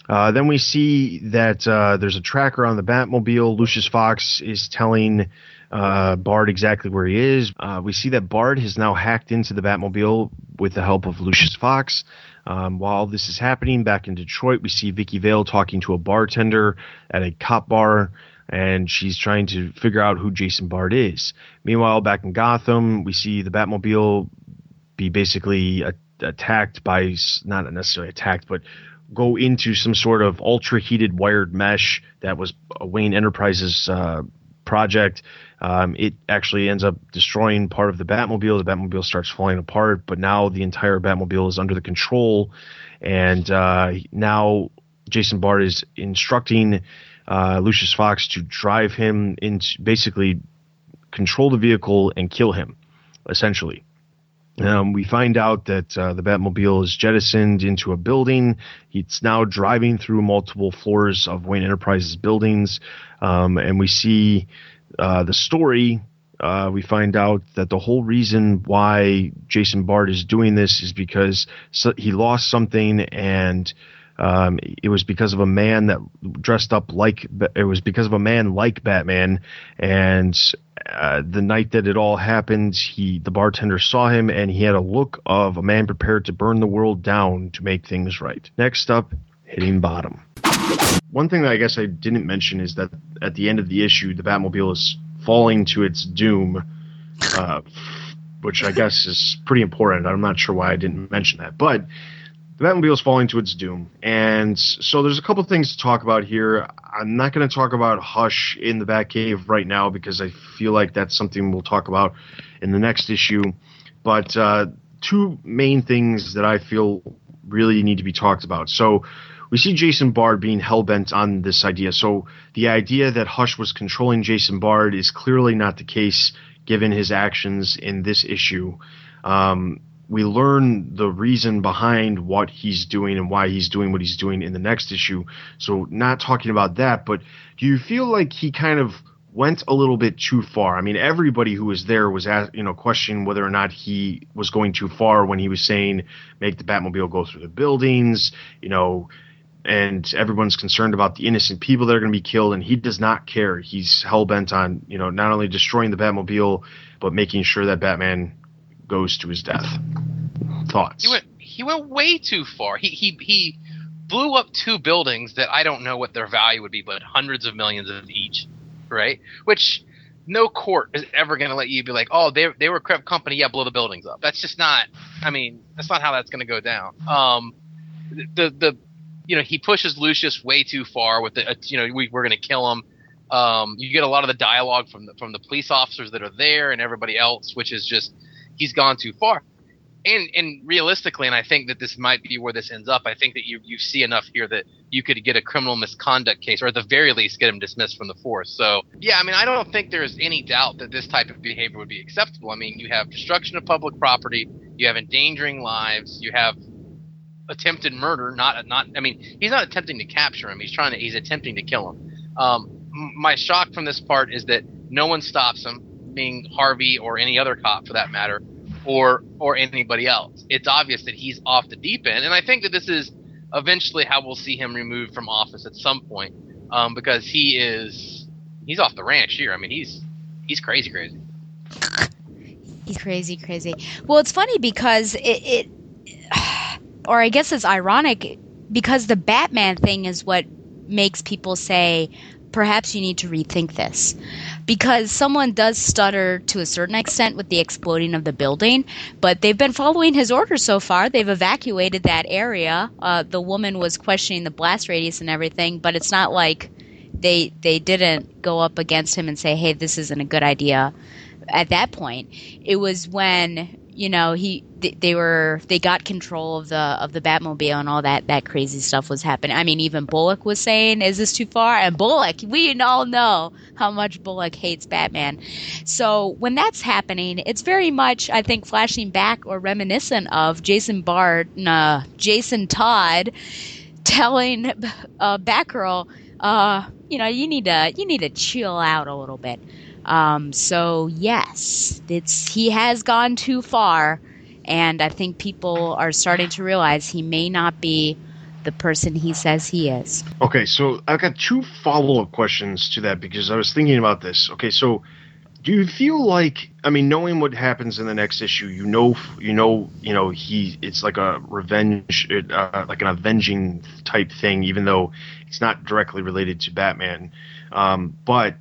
uh, then we see that uh, there's a tracker on the Batmobile. Lucius Fox is telling uh, Bard exactly where he is. Uh, we see that Bard has now hacked into the Batmobile with the help of Lucius Fox. Um, while this is happening back in Detroit, we see Vicky Vale talking to a bartender at a cop bar, and she's trying to figure out who Jason Bard is. Meanwhile, back in Gotham, we see the Batmobile be basically a- attacked by, not necessarily attacked, but go into some sort of ultra heated wired mesh that was Wayne Enterprises uh, project. Um, it actually ends up destroying part of the Batmobile. The Batmobile starts falling apart, but now the entire Batmobile is under the control, and uh, now Jason Bard is instructing uh, Lucius Fox to drive him into basically control the vehicle and kill him, essentially. Um, we find out that uh, the Batmobile is jettisoned into a building. It's now driving through multiple floors of Wayne Enterprises buildings, um, and we see uh, the story. Uh, we find out that the whole reason why Jason Bard is doing this is because so he lost something and um, it was because of a man that dressed up like it was because of a man like Batman, and uh, the night that it all happened, he the bartender saw him and he had a look of a man prepared to burn the world down to make things right. Next up, hitting bottom. One thing that I guess I didn't mention is that at the end of the issue, the Batmobile is falling to its doom. Uh, which I guess is pretty important. I'm not sure why I didn't mention that, but the Batmobile is falling to its doom. And so there's a couple things to talk about here. I'm not going to talk about Hush in the Batcave right now because I feel like that's something we'll talk about in the next issue. But uh, two main things that I feel really need to be talked about. So we see Jason Bard being hell bent on this idea. So the idea that Hush was controlling Jason Bard is clearly not the case given his actions in this issue. Um, we learn the reason behind what he's doing and why he's doing what he's doing in the next issue. So not talking about that, but do you feel like he kind of went a little bit too far. I mean, everybody who was there was, asked, you know, questioning whether or not he was going too far when he was saying make the Batmobile go through the buildings, you know, and everyone's concerned about the innocent people that are going to be killed, and he does not care. He's hell bent on, you know, not only destroying the Batmobile, but making sure that Batman goes to his death. Thoughts? He went. He went way too far. He he he blew up two buildings that I don't know what their value would be, but hundreds of millions of each right? Which no court is ever going to let you be like, oh, they they were a corrupt company, yeah, blow the buildings up. That's just not. I mean, that's not how that's going to go down. Um, the the you know he pushes Lucius way too far with the uh, you know we we're going to kill him. Um, you get a lot of the dialogue from the from the police officers that are there and everybody else, which is just he's gone too far and and realistically, and I think that this might be where this ends up. I think that you you see enough here that you could get a criminal misconduct case, or at the very least, get him dismissed from the force. So yeah, I mean, I don't think there's any doubt that this type of behavior would be acceptable. I mean, you have destruction of public property, you have endangering lives, you have attempted murder. Not not. I mean, he's not attempting to capture him. He's trying to. He's attempting to kill him. Um, my shock from this part is that no one stops him, being Harvey or any other cop for that matter or or anybody else. It's obvious that he's off the deep end, and I think that this is eventually how we'll see him removed from office at some point, um, because he is he's off the ranch here. I mean, he's he's crazy, crazy. He's crazy, crazy. Well, it's funny because it, it or I guess it's ironic because the Batman thing is what makes people say, perhaps you need to rethink this. Because someone does stutter to a certain extent with the exploding of the building, but they've been following his orders so far. They've evacuated that area. Uh, the woman was questioning the blast radius and everything, but it's not like they they didn't go up against him and say, "Hey, this isn't a good idea." At that point, it was when you know he they, were they got control of the of the Batmobile and all that that crazy stuff was happening. I mean, even Bullock was saying, "Is this too far?" And Bullock, we all know how much Bullock hates Batman. So when that's happening, it's very much I think flashing back or reminiscent of Jason Bard, uh, Jason Todd telling uh, Batgirl, uh, you know, you need to you need to chill out a little bit. Um, so yes, it's he has gone too far, and I think people are starting to realize he may not be the person he says he is. Okay, so I've got two follow up questions to that because I was thinking about this. Okay, so do you feel like I mean, knowing what happens in the next issue, you know, you know, you know, he it's like a revenge, uh, like an avenging type thing, even though it's not directly related to Batman. Um, but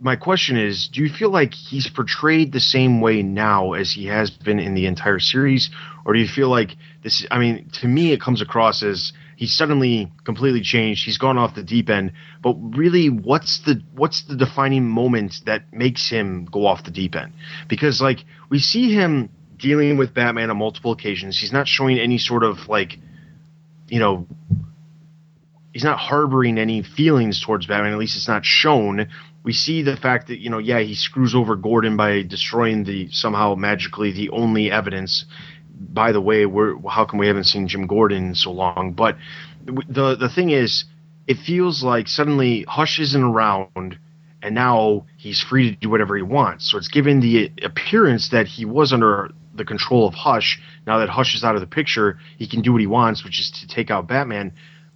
my question is do you feel like he's portrayed the same way now as he has been in the entire series? Or do you feel like this i mean to me it comes across as he's suddenly completely changed. He's gone off the deep end. But really what's the what's the defining moment that makes him go off the deep end? Because like we see him dealing with batman on multiple occasions. He's not showing any sort of like you know he's not harboring any feelings towards batman. At least it's not shown we see the fact that you know yeah he screws over Gordon by destroying the somehow magically the only evidence. By the way, we're how come we haven't seen Jim Gordon in so long? But the the thing is, it feels like suddenly Hush isn't around, and now he's free to do whatever he wants. So it's given the appearance that he was under the control of Hush. Now that Hush is out of the picture, he can do what he wants, which is to take out Batman.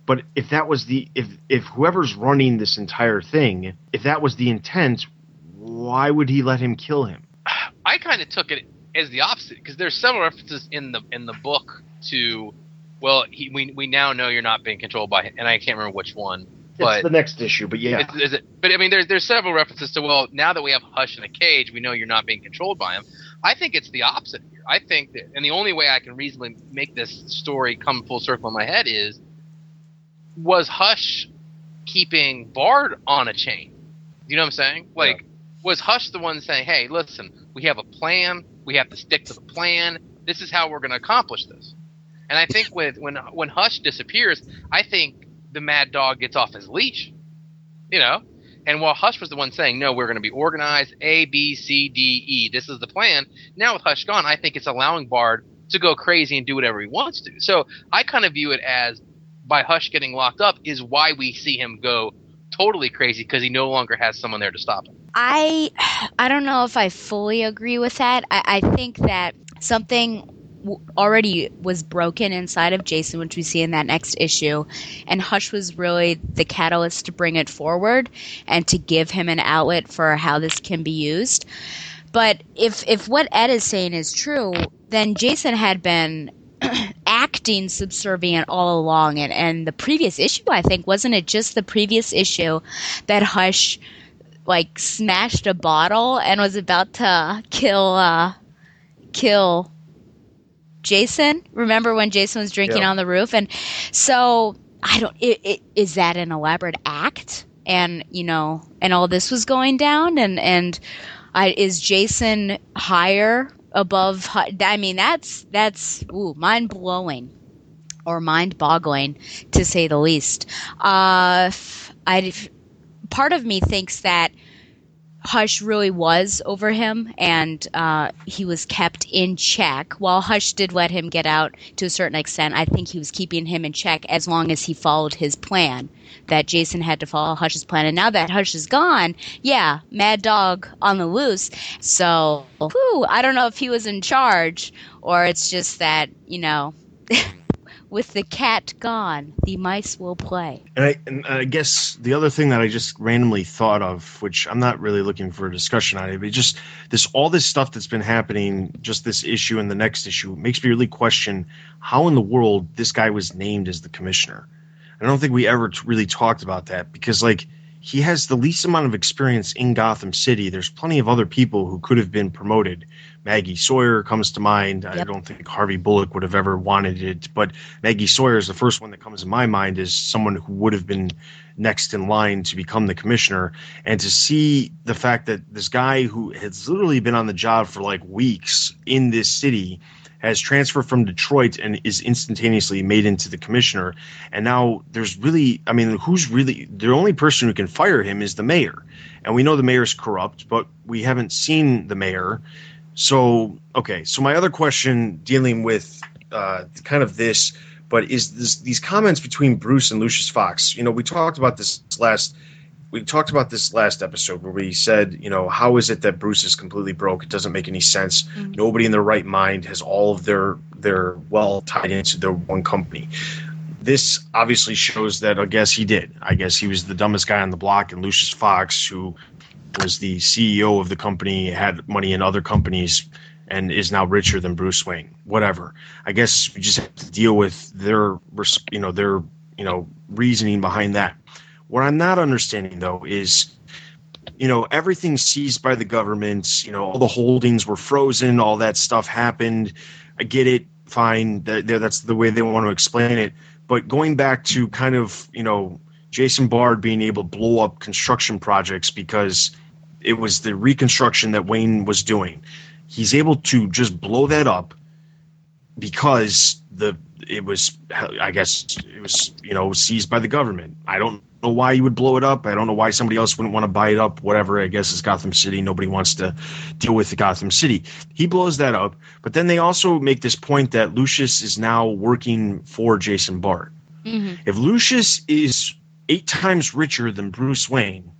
But if that was the if if whoever's running this entire thing, if that was the intent, why would he let him kill him? I kind of took it as the opposite because there's several references in the in the book to, well, he, we we now know you're not being controlled by, him, and I can't remember which one. But it's the next issue, but yeah, is, is it? But I mean, there's there's several references to well, now that we have Hush in a cage, we know you're not being controlled by him. I think it's the opposite here. I think that, and the only way I can reasonably make this story come full circle in my head is was Hush keeping Bard on a chain? You know what I'm saying? Like, yeah. was Hush the one saying, "Hey, listen, we have a plan. We have to stick to the plan. This is how we're going to accomplish this." And I think with when when Hush disappears, I think the Mad Dog gets off his leash. You know, and while Hush was the one saying, no, we're going to be organized A, B, C, D, E, this is the plan, now with Hush gone, I think it's allowing Bard to go crazy and do whatever he wants to. So I kind of view it as by Hush getting locked up is why we see him go totally crazy because he no longer has someone there to stop him. I I don't know if I fully agree with that. I, I think that something already was broken inside of Jason, which we see in that next issue. And Hush was really the catalyst to bring it forward and to give him an outlet for how this can be used. But if if what Ed is saying is true, then Jason had been acting subservient all along. And, and the previous issue, I think, wasn't it just the previous issue that Hush like smashed a bottle and was about to kill uh, kill Jason. Remember when Jason was drinking Yeah. on the roof? And so I don't. It, it, is that an elaborate act? And you know, and all this was going down, and and I, is Jason higher above? I mean, that's that's ooh, mind blowing or mind boggling to say the least. Uh, I part of me thinks that Hush really was over him, and uh, he was kept in check. While Hush did let him get out to a certain extent, I think he was keeping him in check as long as he followed his plan. That Jason had to follow Hush's plan, and now that Hush is gone, yeah, Mad Dog on the loose. So, whew, I don't know if he was in charge or it's just that you know. With the cat gone, the mice will play. And I, and I guess the other thing that I just randomly thought of, which I'm not really looking for a discussion on it, but just this all this stuff that's been happening, just this issue and the next issue, makes me really question how in the world this guy was named as the commissioner. I don't think we ever t- really talked about that because like he has the least amount of experience in Gotham City. There's plenty of other people who could have been promoted. Maggie Sawyer comes to mind. I don't think Harvey Bullock would have ever wanted it, but Maggie Sawyer is the first one that comes to my mind as someone who would have been next in line to become the commissioner. And to see the fact that this guy who has literally been on the job for like weeks in this city has transferred from Detroit and is instantaneously made into the commissioner. And now there's really, I mean, who's really the only person who can fire him is the mayor. And we know the mayor's corrupt, but we haven't seen the mayor. So, okay. So, my other question dealing with uh, kind of this, but is this, these comments between Bruce and Lucius Fox? You know, we talked about this last. We talked about this last episode where we said, you know, how is it that Bruce is completely broke? It doesn't make any sense. Nobody in their right mind has all of their their well tied into their one company. This obviously shows that I guess he did. I guess he was the dumbest guy on the block, and Lucius Fox, who was the CEO of the company, had money in other companies, and is now richer than Bruce Wayne. Whatever. I guess we just have to deal with their, you know, their, you know, reasoning behind that. What I'm not understanding though is, you know, everything seized by the government. You know, all the holdings were frozen. All that stuff happened. I get it. Fine. That, that- that's the way they want to explain it. But going back to kind of, you know, Jason Bard being able to blow up construction projects because it was the reconstruction that Wayne was doing. He's able to just blow that up because the it was I guess it was you know seized by the government. I don't know why you would blow it up. I don't know why somebody else wouldn't want to buy it up. Whatever. I guess it's Gotham City. Nobody wants to deal with the Gotham City. He blows that up, but then they also make this point that Lucius is now working for Jason Bard. Mm-hmm. If Lucius is eight times richer than Bruce Wayne,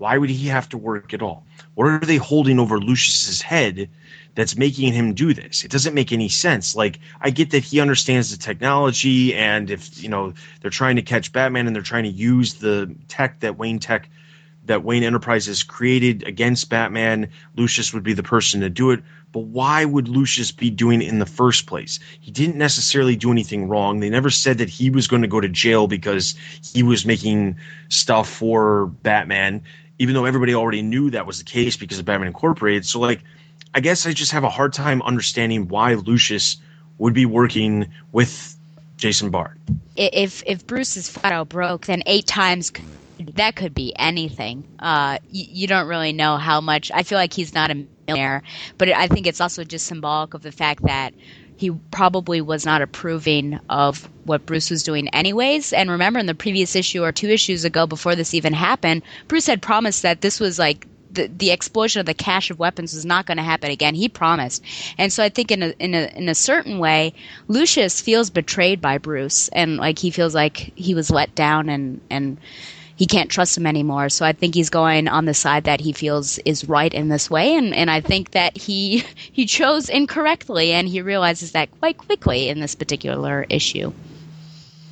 why would he have to work at all? What are they holding over Lucius's head that's making him do this? It doesn't make any sense. Like I get that he understands the technology and if, you know, they're trying to catch Batman and they're trying to use the tech that Wayne Tech that Wayne Enterprises created against Batman, Lucius would be the person to do it. But why would Lucius be doing it in the first place? He didn't necessarily do anything wrong. They never said that he was going to go to jail because he was making stuff for Batman, even though everybody already knew that was the case because of Batman Incorporated. So, like, I guess I just have a hard time understanding why Lucius would be working with Jason Bard. If if Bruce is flat out broke, then eight times that could be anything. Uh, you, you don't really know how much. I feel like he's not a millionaire, but I think it's also just symbolic of the fact that he probably was not approving of what Bruce was doing anyways. And remember in the previous issue or two issues ago before this even happened, Bruce had promised that this was like the, the explosion of the cache of weapons was not going to happen again. He promised, and so I think in a in a in a certain way, Lucius feels betrayed by Bruce, and like he feels like he was let down, and and he can't trust him anymore. So I think he's going on the side that he feels is right in this way, and and I think that he he chose incorrectly, and he realizes that quite quickly in this particular issue.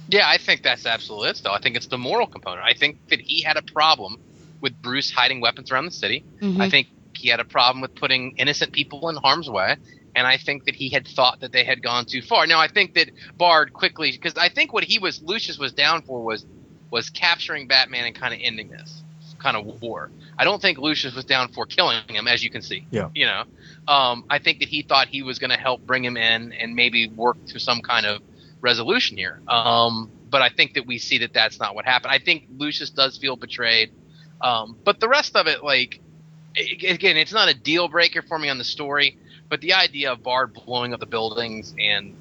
Yeah, I think that's absolutely it. Though I think it's the moral component. I think that he had a problem with Bruce hiding weapons around the city. Mhm. I think he had a problem with putting innocent people in harm's way. And I think that he had thought that they had gone too far. Now I think that Bard quickly, because I think what he was, Lucius was down for was was capturing Batman and kind of ending this kind of war. I don't think Lucius was down for killing him, as you can see. Yeah. You know, um, I think that he thought he was going to help bring him in and maybe work to some kind of resolution here. Um, but I think that we see that that's not what happened. I think Lucius does feel betrayed. Um, but the rest of it, like, again, it's not a deal breaker for me on the story, but the idea of Bard blowing up the buildings and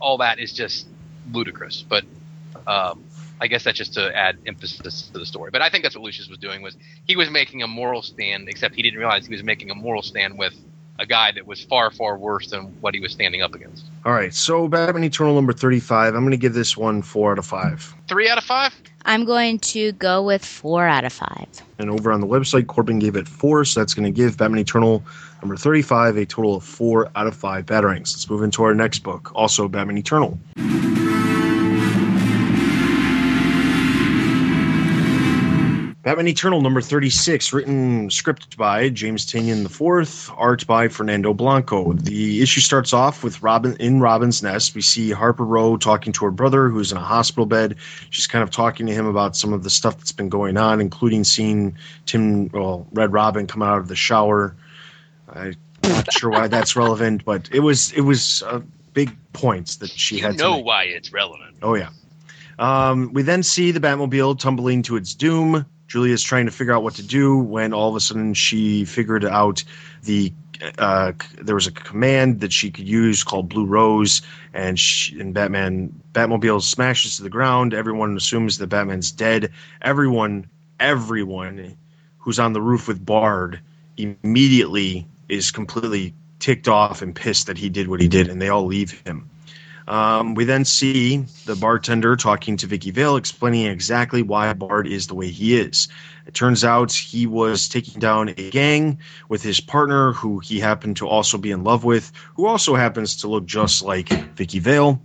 all that is just ludicrous. But um, I guess that's just to add emphasis to the story. But I think that's what Lucius was doing was he was making a moral stand, except he didn't realize he was making a moral stand with a guy that was far, far worse than what he was standing up against. All right, so Batman Eternal number 35. I'm going to give this one 4 out of 5. Three out of five. I'm going to go with four out of five. And over on the website, Corbin gave it 4, so that's going to give Batman Eternal number 35 a total of 4 out of 5 Batarangs. Let's move into our next book, also Batman Eternal. Batman Eternal number 36, written script by James Tynion IV, art by Fernando Blanco. The issue starts off with Robin in Robin's nest. We see Harper Row talking to her brother who's in a hospital bed. She's kind of talking to him about some of the stuff that's been going on, including seeing Tim, well, Red Robin come out of the shower. I'm not sure why that's relevant, but it was it was uh, big points that she You had. to know why it's relevant. Oh yeah. Um, we then see the Batmobile tumbling to its doom. Julia's trying to figure out what to do when all of a sudden she figured out the uh, there was a command that she could use called Blue Rose, and she, and Batman Batmobile smashes to the ground. Everyone assumes that Batman's dead. Everyone, everyone who's on the roof with Bard immediately is completely ticked off and pissed that he did what he did, and they all leave him. Um, we then see the bartender talking to Vicky Vale, explaining exactly why Bard is the way he is. It turns out he was taking down a gang with his partner, who he happened to also be in love with, who also happens to look just like Vicky Vale,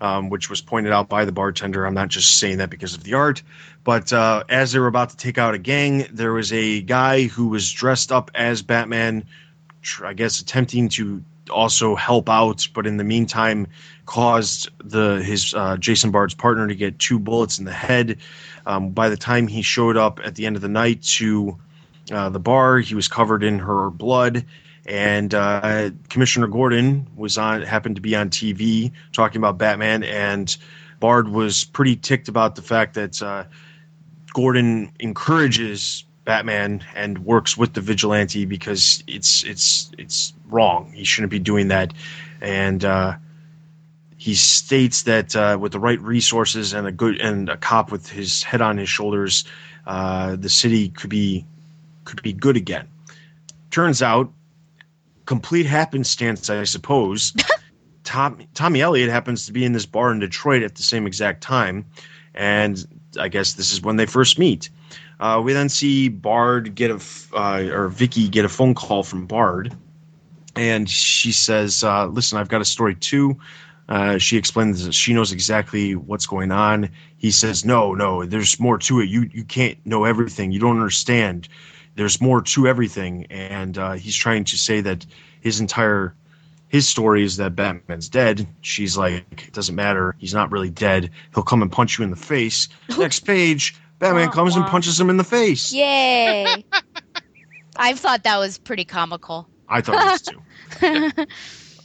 um, which was pointed out by the bartender. I'm not just saying that because of the art, but uh, as they were about to take out a gang, there was a guy who was dressed up as Batman, I guess attempting to also help out, but in the meantime caused the his uh, Jason Bard's partner to get two bullets in the head. Um, by the time he showed up at the end of the night to uh, the bar, he was covered in her blood. And uh, Commissioner Gordon was on, happened to be on TV talking about Batman, and Bard was pretty ticked about the fact that uh, Gordon encourages Batman and works with the vigilante because it's it's it's wrong. He shouldn't be doing that, and uh, he states that uh, with the right resources and a good and a cop with his head on his shoulders, uh, the city could be could be good again. Turns out, complete happenstance, I suppose. Tom, Tommy Elliott happens to be in this bar in Detroit at the same exact time, and I guess this is when they first meet. Uh, we then see Bard get a f- uh, or Vicky get a phone call from Bard, and she says, uh, "Listen, I've got a story too." Uh, she explains that she knows exactly what's going on. He says, "No, no, there's more to it. You you can't know everything. You don't understand. There's more to everything." And uh, he's trying to say that his entire his story is that Batman's dead. She's like, "It doesn't matter. He's not really dead. He'll come and punch you in the face." Next page, Batman Wah, comes and punches him in the face. Yay! I thought that was pretty comical. I thought it was too.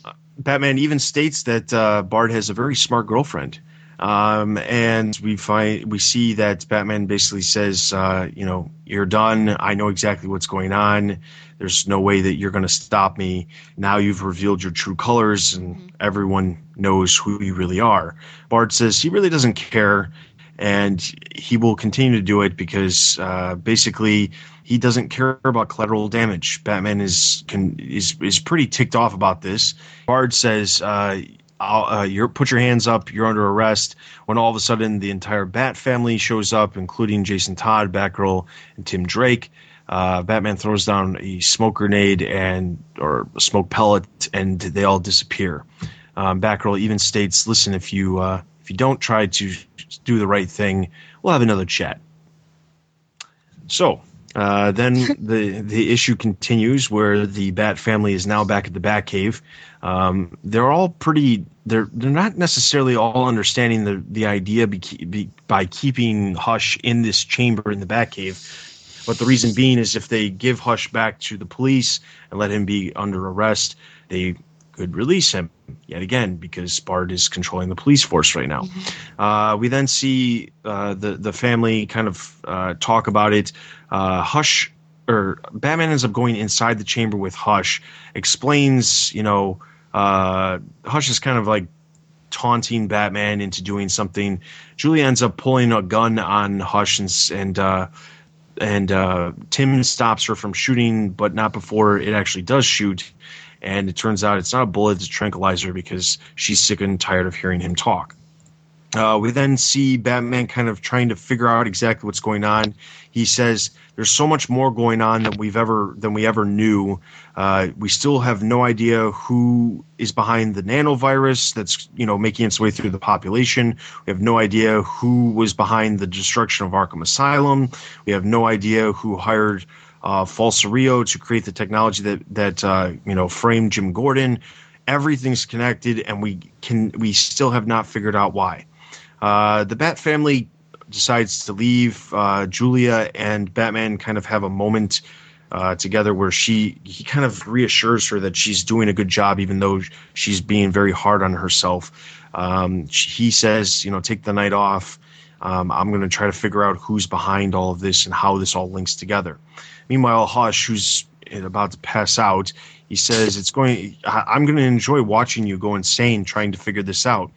Uh, Batman even states that uh, Bard has a very smart girlfriend. Um, and we find we see that Batman basically says, uh, you know, you're done. I know exactly what's going on. There's no way that you're going to stop me. Now you've revealed your true colors, and everyone knows who you really are. Bard says he really doesn't care, and he will continue to do it because uh, basically he doesn't care about collateral damage. Batman is can, is is pretty ticked off about this. Bard says. Uh, uh, you're put your hands up. You're under arrest. When all of a sudden the entire Bat family shows up, including Jason Todd, Batgirl, and Tim Drake. Uh, Batman throws down a smoke grenade and or a smoke pellet, and they all disappear. Um, Batgirl even states, "Listen, if you uh, if you don't try to do the right thing, we'll have another chat." So uh, then the the issue continues where the Bat family is now back at the Batcave. Um, they're all pretty. They're they're not necessarily all understanding the the idea be, be, by keeping Hush in this chamber in the Bat Cave. But the reason being is if they give Hush back to the police and let him be under arrest, they could release him yet again because Bard is controlling the police force right now. Uh, we then see uh, the the family kind of uh, talk about it. Uh, Hush or Batman ends up going inside the chamber with Hush, explains, you know, uh, Hush is kind of like taunting Batman into doing something. Julie ends up pulling a gun on Hush and and uh, and uh, Tim stops her from shooting, but not before it actually does shoot. And it turns out it's not a bullet; it's a tranquilizer because she's sick and tired of hearing him talk. Uh, we then see Batman kind of trying to figure out exactly what's going on. He says there's so much more going on than we've ever than we ever knew. Uh, we still have no idea who is behind the nanovirus that's you know making its way through the population. We have no idea who was behind the destruction of Arkham Asylum. We have no idea who hired uh, Falserio to create the technology that that uh, you know framed Jim Gordon. Everything's connected, and we can we still have not figured out why. Uh, the Bat family decides to leave. Uh, Julia and Batman kind of have a moment uh, together where she he kind of reassures her that she's doing a good job, even though she's being very hard on herself. Um, he says, you know, take the night off. Um, I'm going to try to figure out who's behind all of this and how this all links together. Meanwhile, Hush, who's about to pass out, he says, "It's going. I'm going to enjoy watching you go insane trying to figure this out."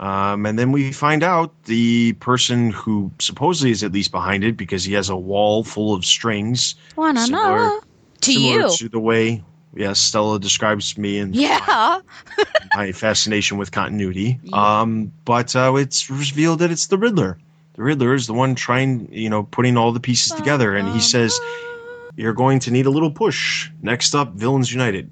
Um, and then we find out the person who supposedly is at least behind it because he has a wall full of strings. Wanna similar- know? To similar you. to the way, yes, Stella describes me and Yeah. my fascination with continuity. Um, but uh, it's revealed that it's the Riddler. The Riddler is the one trying, you know, putting all the pieces together, and he says, "You're going to need a little push." Next up, Villains United.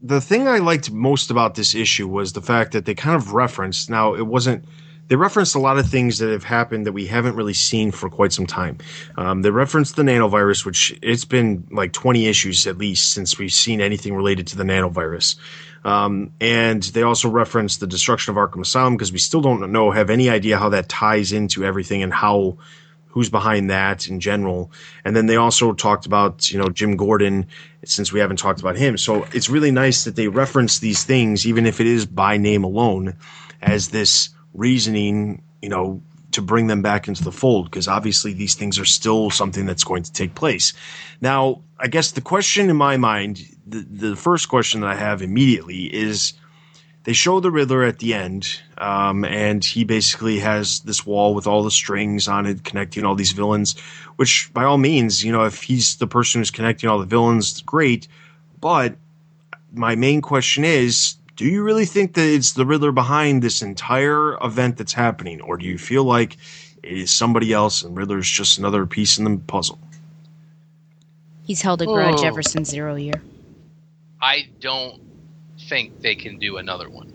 The thing I liked most about this issue was the fact that they kind of referenced. Now, it wasn't. They referenced a lot of things that have happened that we haven't really seen for quite some time. Um, they referenced the nanovirus, which it's been like 20 issues at least since we've seen anything related to the nanovirus. Um, and they also referenced the destruction of Arkham Asylum because we still don't know, have any idea how that ties into everything and how who's behind that in general. And then they also talked about, you know, Jim Gordon, since we haven't talked about him. So it's really nice that they reference these things, even if it is by name alone, as this reasoning, you know, to bring them back into the fold, because obviously these things are still something that's going to take place. Now, I guess the question in my mind, the, the first question that I have immediately is they show the Riddler at the end, um, and he basically has this wall with all the strings on it connecting all these villains. Which, by all means, you know, if he's the person who's connecting all the villains, great. But my main question is do you really think that it's the Riddler behind this entire event that's happening, or do you feel like it is somebody else and Riddler's just another piece in the puzzle? He's held a grudge Oh. ever since Zero Year. I don't think they can do another one.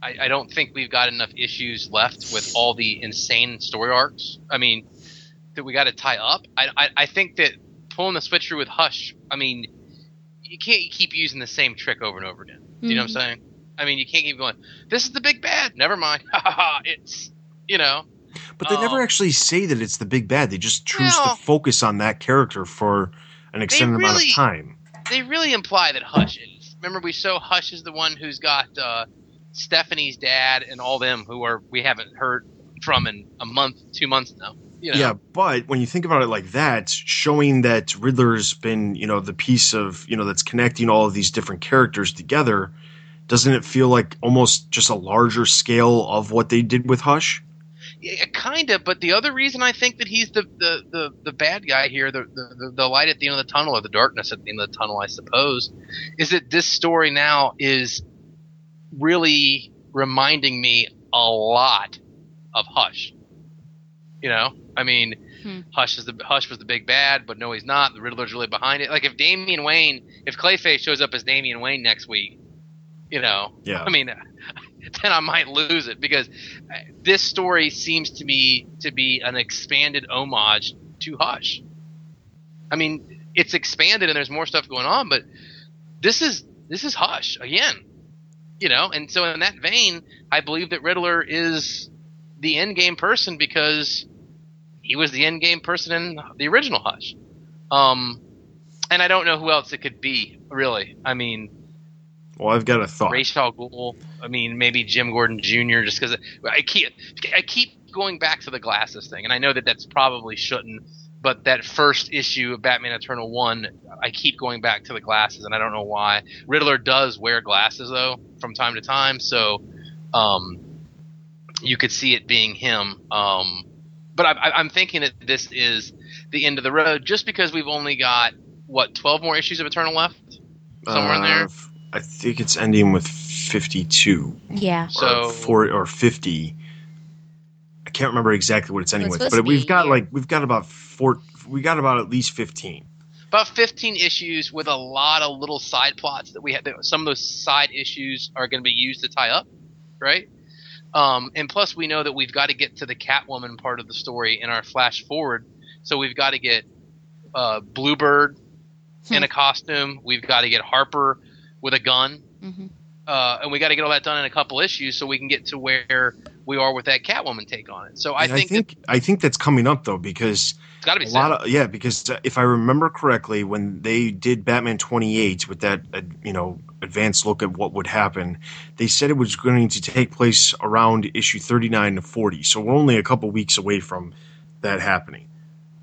I, I don't think we've got enough issues left with all the insane story arcs. I mean, that we got to tie up. I, I I think that pulling the switcheroo with Hush. I mean, you can't keep using the same trick over and over again. Do you know what I'm saying? I mean, you can't keep going. This is the big bad. Never mind. Ha ha ha. It's you know. But they never Um, actually say that it's the big bad. They just choose Well- to focus on that character for an extended amount of time. they really imply that Hush is. Remember, we show Hush is the one who's got uh, Stephanie's dad and all them who are we haven't heard from in a month, two months now. You know? Yeah, but when you think about it like that, showing that Riddler's been, you know, the piece of, you know, that's connecting all of these different characters together, doesn't it feel like almost just a larger scale of what they did with Hush? Yeah, kind of. But the other reason I think that he's the the, the, the bad guy here, the, the the light at the end of the tunnel, or the darkness at the end of the tunnel, I suppose, is that this story now is really reminding me a lot of Hush. You know, I mean, Hmm. Hush is the Hush was the big bad, but no, he's not. The Riddler's really behind it. Like if Damian Wayne, if Clayface shows up as Damian Wayne next week, you know, Yeah. I mean, then I might lose it because uh, this story seems to me to be an expanded homage to Hush. I mean, it's expanded and there's more stuff going on, but this is this is Hush again, you know. And so in that vein, I believe that Riddler is the end game person because he was the end game person in the original Hush. Um, and I don't know who else it could be really. I mean, Well, I've got a thought. Ra's al Ghul. I mean, maybe Jim Gordon Jr. Just because I keep I keep going back to the glasses thing, and I know that that's probably shouldn't. But that first issue of Batman Eternal One, I keep going back to the glasses, and I don't know why. Riddler does wear glasses though from time to time, so um, you could see it being him. Um, but I, I, I'm thinking that this is the end of the road, just because we've only got what 12 more issues of Eternal left, somewhere in there. Uh, I think it's ending with 52 Yeah. So or, four, or 50. I can't remember exactly what it's ending It's with, but we've got year. like we've got about four. We got about at least 15. about 15 issues with a lot of little side plots that we have. Some of those side issues are going to be used to tie up, right? Um, and plus, we know that we've got to get to the Catwoman part of the story in our flash forward. So we've got to get uh, Bluebird in a costume. We've got to get Harper with a gun. Mhm. Uh, and we got to get all that done in a couple issues so we can get to where we are with that Catwoman take on it. So I And think, I think I think that's coming up though because it's got to be a said. lot of yeah because uh, if I remember correctly when they did Batman 28 with that uh, you know advanced look at what would happen, they said it was going to take place around issue 39 to 40. So we're only a couple weeks away from that happening.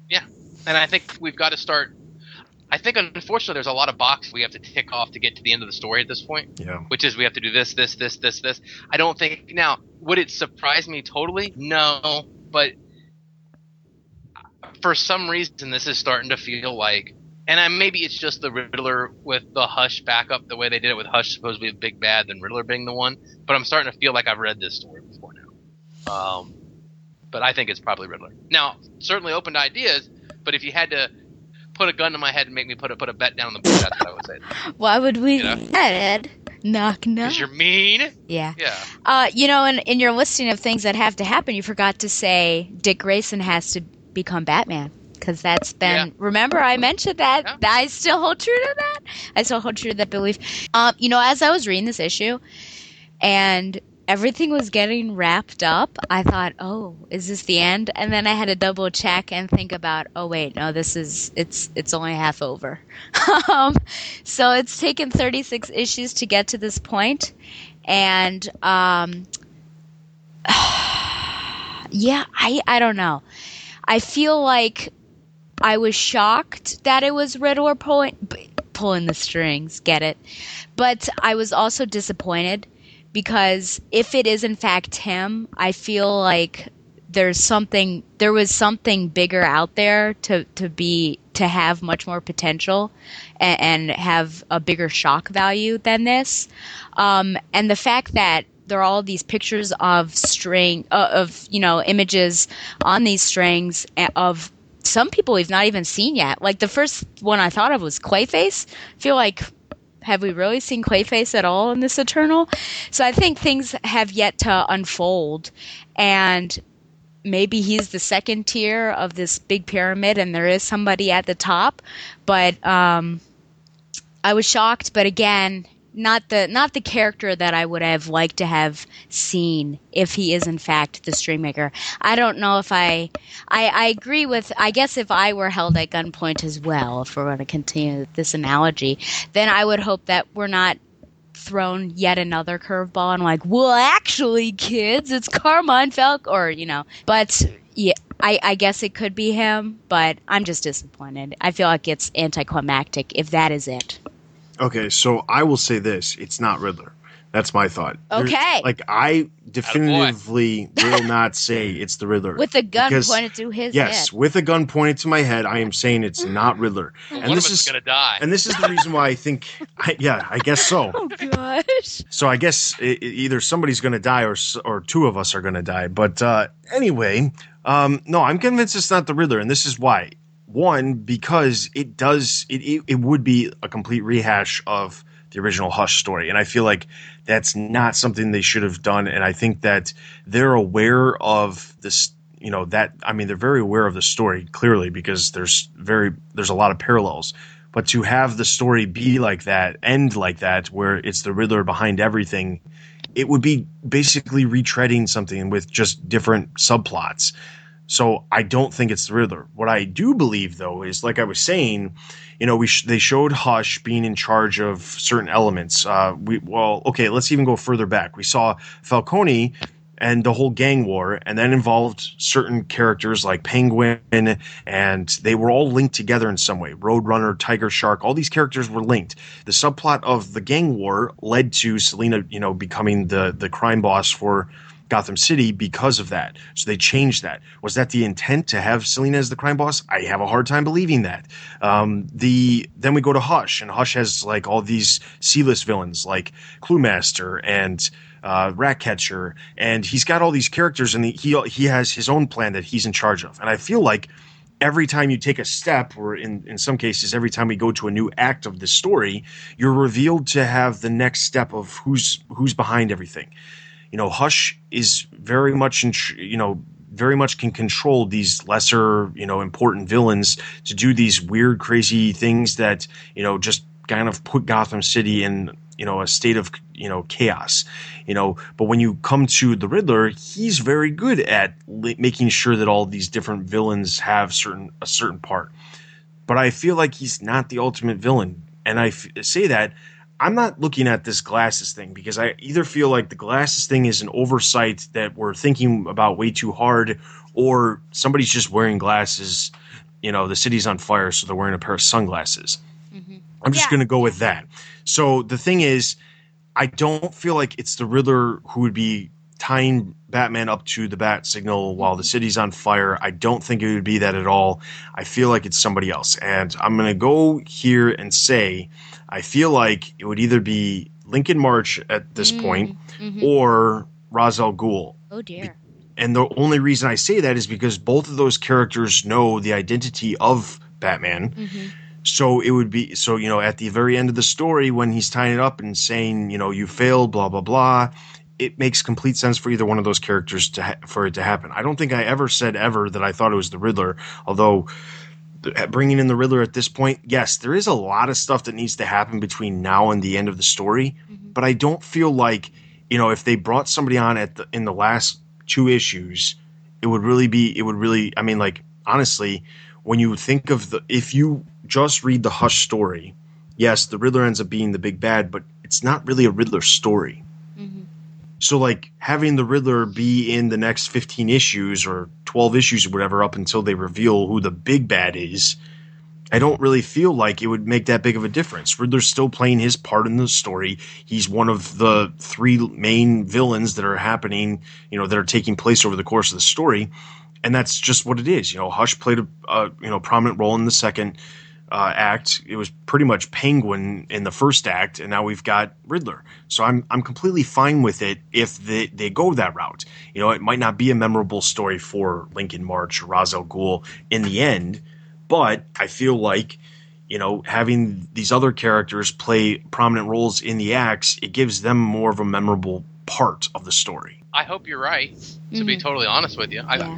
Yeah, and I think we've got to start. I think unfortunately there's a lot of boxes we have to tick off to get to the end of the story at this point, Yeah. which is we have to do this, this, this, this, this. I don't think now would it surprise me totally? No, but for some reason this is starting to feel like, and I, maybe it's just the Riddler with the Hush backup, the way they did it with Hush supposed to be a big bad, then Riddler being the one. But I'm starting to feel like I've read this story before now. Um, but I think it's probably Riddler. Now, certainly open to ideas, but if you had to put a gun to my head and make me put a put a bet down on the board, that's what I would say. Why would we You know? Ed? Knock knock. Because you're mean. Yeah. Yeah. Uh, you know, in, in your listing of things that have to happen, you forgot to say Dick Grayson has to become Batman. Because that's been. Yeah. Remember, I mentioned that. Yeah. I still hold true to that. I still hold true to that belief. Um, you know, as I was reading this issue and everything was getting wrapped up, I thought, oh, is this the end? And then I had to double check and think about, oh, wait, no, this is. It's, it's only half over. um, so it's taken 36 issues to get to this point and um yeah i i don't know i feel like i was shocked that it was riddler pulling pulling the strings get it? But i was also disappointed because if it is in fact him i feel like there's something there was something bigger out there to to be to have much more potential and, and have a bigger shock value than this. Um, and the fact that there are all these pictures of string uh, of you know images on these strings of some people we've not even seen yet. Like the first one i thought of was clayface. I feel like have we really seen clayface at all in this eternal? So i think things have yet to unfold. And maybe he's the second tier of this big pyramid and there is somebody at the top. But um i was shocked. But again not the not the character that i would have liked to have seen if he is in fact the stream maker i don't know if i i, I agree with i guess if i were held at gunpoint as well if we're going to continue this analogy then i would hope that we're not thrown yet another curveball and like, well, actually, kids, it's Carmine Falcone, or you know, but yeah. I, I guess it could be him, but I'm just disappointed. I feel like it's anticlimactic if that is it. Okay, so I will say this: it's not Riddler. That's my thought. There's- Okay. like I definitively will not say it's the Riddler With a gun because- pointed to his Yes, head. with a gun pointed to my head, I am saying it's not Riddler. One And of this us is gonna die. and this is the reason why I think, I, yeah, I guess so. Oh gosh. So I guess i i- either somebody's going to die or or two of us are going to die. But uh, anyway, um, no, I'm convinced it's not the Riddler, and this is why. One, because it does it, it it would be a complete rehash of the original Hush story, and I feel like that's not something they should have done. And I think that they're aware of this. You know that I mean they're very aware of the story clearly because there's very there's a lot of parallels but to have the story be like that, end like that, where it's the Riddler behind everything, it would be basically retreading something with just different subplots. So I don't think it's the Riddler. What I do believe, though, is like I was saying, you know, we sh- they showed Hush being in charge of certain elements. Uh, we well, okay, let's even go further back. We saw Falcone and the whole gang war, and that involved certain characters like Penguin, and they were all linked together in some way. Roadrunner, Tiger Shark, all these characters were linked. The subplot of the gang war led to Selina, you know, becoming the the crime boss for Gotham City because of that. So they changed that. Was that the intent to have Selina as the crime boss? I have a hard time believing that. Um, the then we go to Hush, and Hush has like all these C-list villains like Cluemaster and uh, Ratcatcher, and he's got all these characters, and he he has his own plan that he's in charge of. And I feel like every time you take a step, or in, in some cases, every time we go to a new act of the story, you're revealed to have the next step of who's who's behind everything. You know, Hush is very much in, you know very much can control these lesser you know important villains to do these weird crazy things that you know just kind of put Gotham City in you know a state of you know chaos you know. But when you come to the riddler he's very good at li- making sure that all these different villains have certain a certain part. But i feel like he's not the ultimate villain. And i f- say that i'm not looking at this glasses thing because i either feel like the glasses thing is an oversight that we're thinking about way too hard or somebody's just wearing glasses you know the city's on fire so they're wearing a pair of sunglasses mm-hmm. i'm just Yeah. going to go with that so the thing is I don't feel like it's the Riddler who would be tying Batman up to the bat signal while the mm-hmm. city's on fire. I don't think it would be that at all. I feel like it's somebody else. And I'm going to go here and say I feel like it would either be Lincoln March at this mm, point mm-hmm. or Ra's al Ghul. Oh dear. And the only reason I say that is because both of those characters know the identity of Batman. Mm-hmm. So it would be so you know at the very end of the story when he's tying it up and saying you know you failed blah blah blah, it makes complete sense for either one of those characters to ha- for it to happen. I don't think I ever said ever that I thought it was the Riddler, although th- bringing in the Riddler at this point, yes, there is a lot of stuff that needs to happen between now and the end of the story, mm-hmm. but I don't feel like you know if they brought somebody on at the in the last two issues, it would really be it would really I mean like honestly when you think of the if you just read the Hush story, yes, the Riddler ends up being the big bad, but it's not really a Riddler story. So like having the Riddler be in the next 15 issues or 12 issues or whatever up until they reveal who the big bad is, I don't really feel like it would make that big of a difference. Riddler's still playing his part in the story. He's one of the three main villains that are happening, you know, that are taking place over the course of the story, and that's just what it is. You know, Hush played a, a you know prominent role in the second uh, act. It was pretty much Penguin in the first act, and now we've got Riddler. So I'm I'm completely fine with it if they, they go that route. You know, it might not be a memorable story for Lincoln March or Ra's al Ghul in the end, but I feel like you know having these other characters play prominent roles in the acts, it gives them more of a memorable part of the story. I hope you're right. To be totally honest with you, I, Yeah.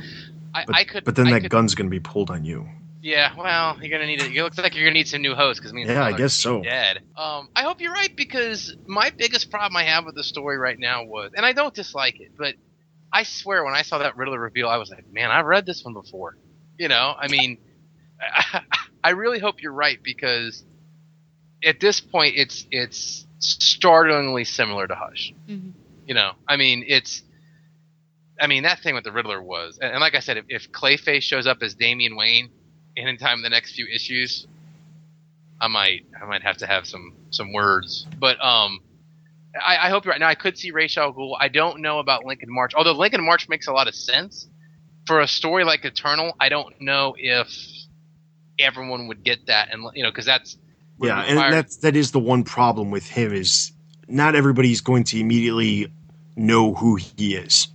I, But, I could. but then I that could- gun's going to be pulled on you. Yeah, well, you're gonna need it. It looks like you're gonna need some new hosts because me and Yeah, I guess so. Dead. Um, I hope you're right because my biggest problem I have with the story right now was, and I don't dislike it, but I swear when I saw that Riddler reveal, I was like, man, I've read this one before. You know, I mean, I, I really hope you're right because at this point, it's it's startlingly similar to Hush. Mhm. You know, I mean, it's. I mean, that thing with the Riddler was, and, and like I said, if, if Clayface shows up as Damian Wayne anytime in time the next few issues, I might, I might have to have some some words. But um, I, I hope you're right. Now I could see Ra's al Ghul. I don't know about Lincoln March, although Lincoln March makes a lot of sense for a story like Eternal. I don't know if everyone would get that, and you know, because that's Yeah, and that's that is the one problem with him is not everybody's going to immediately know who he is.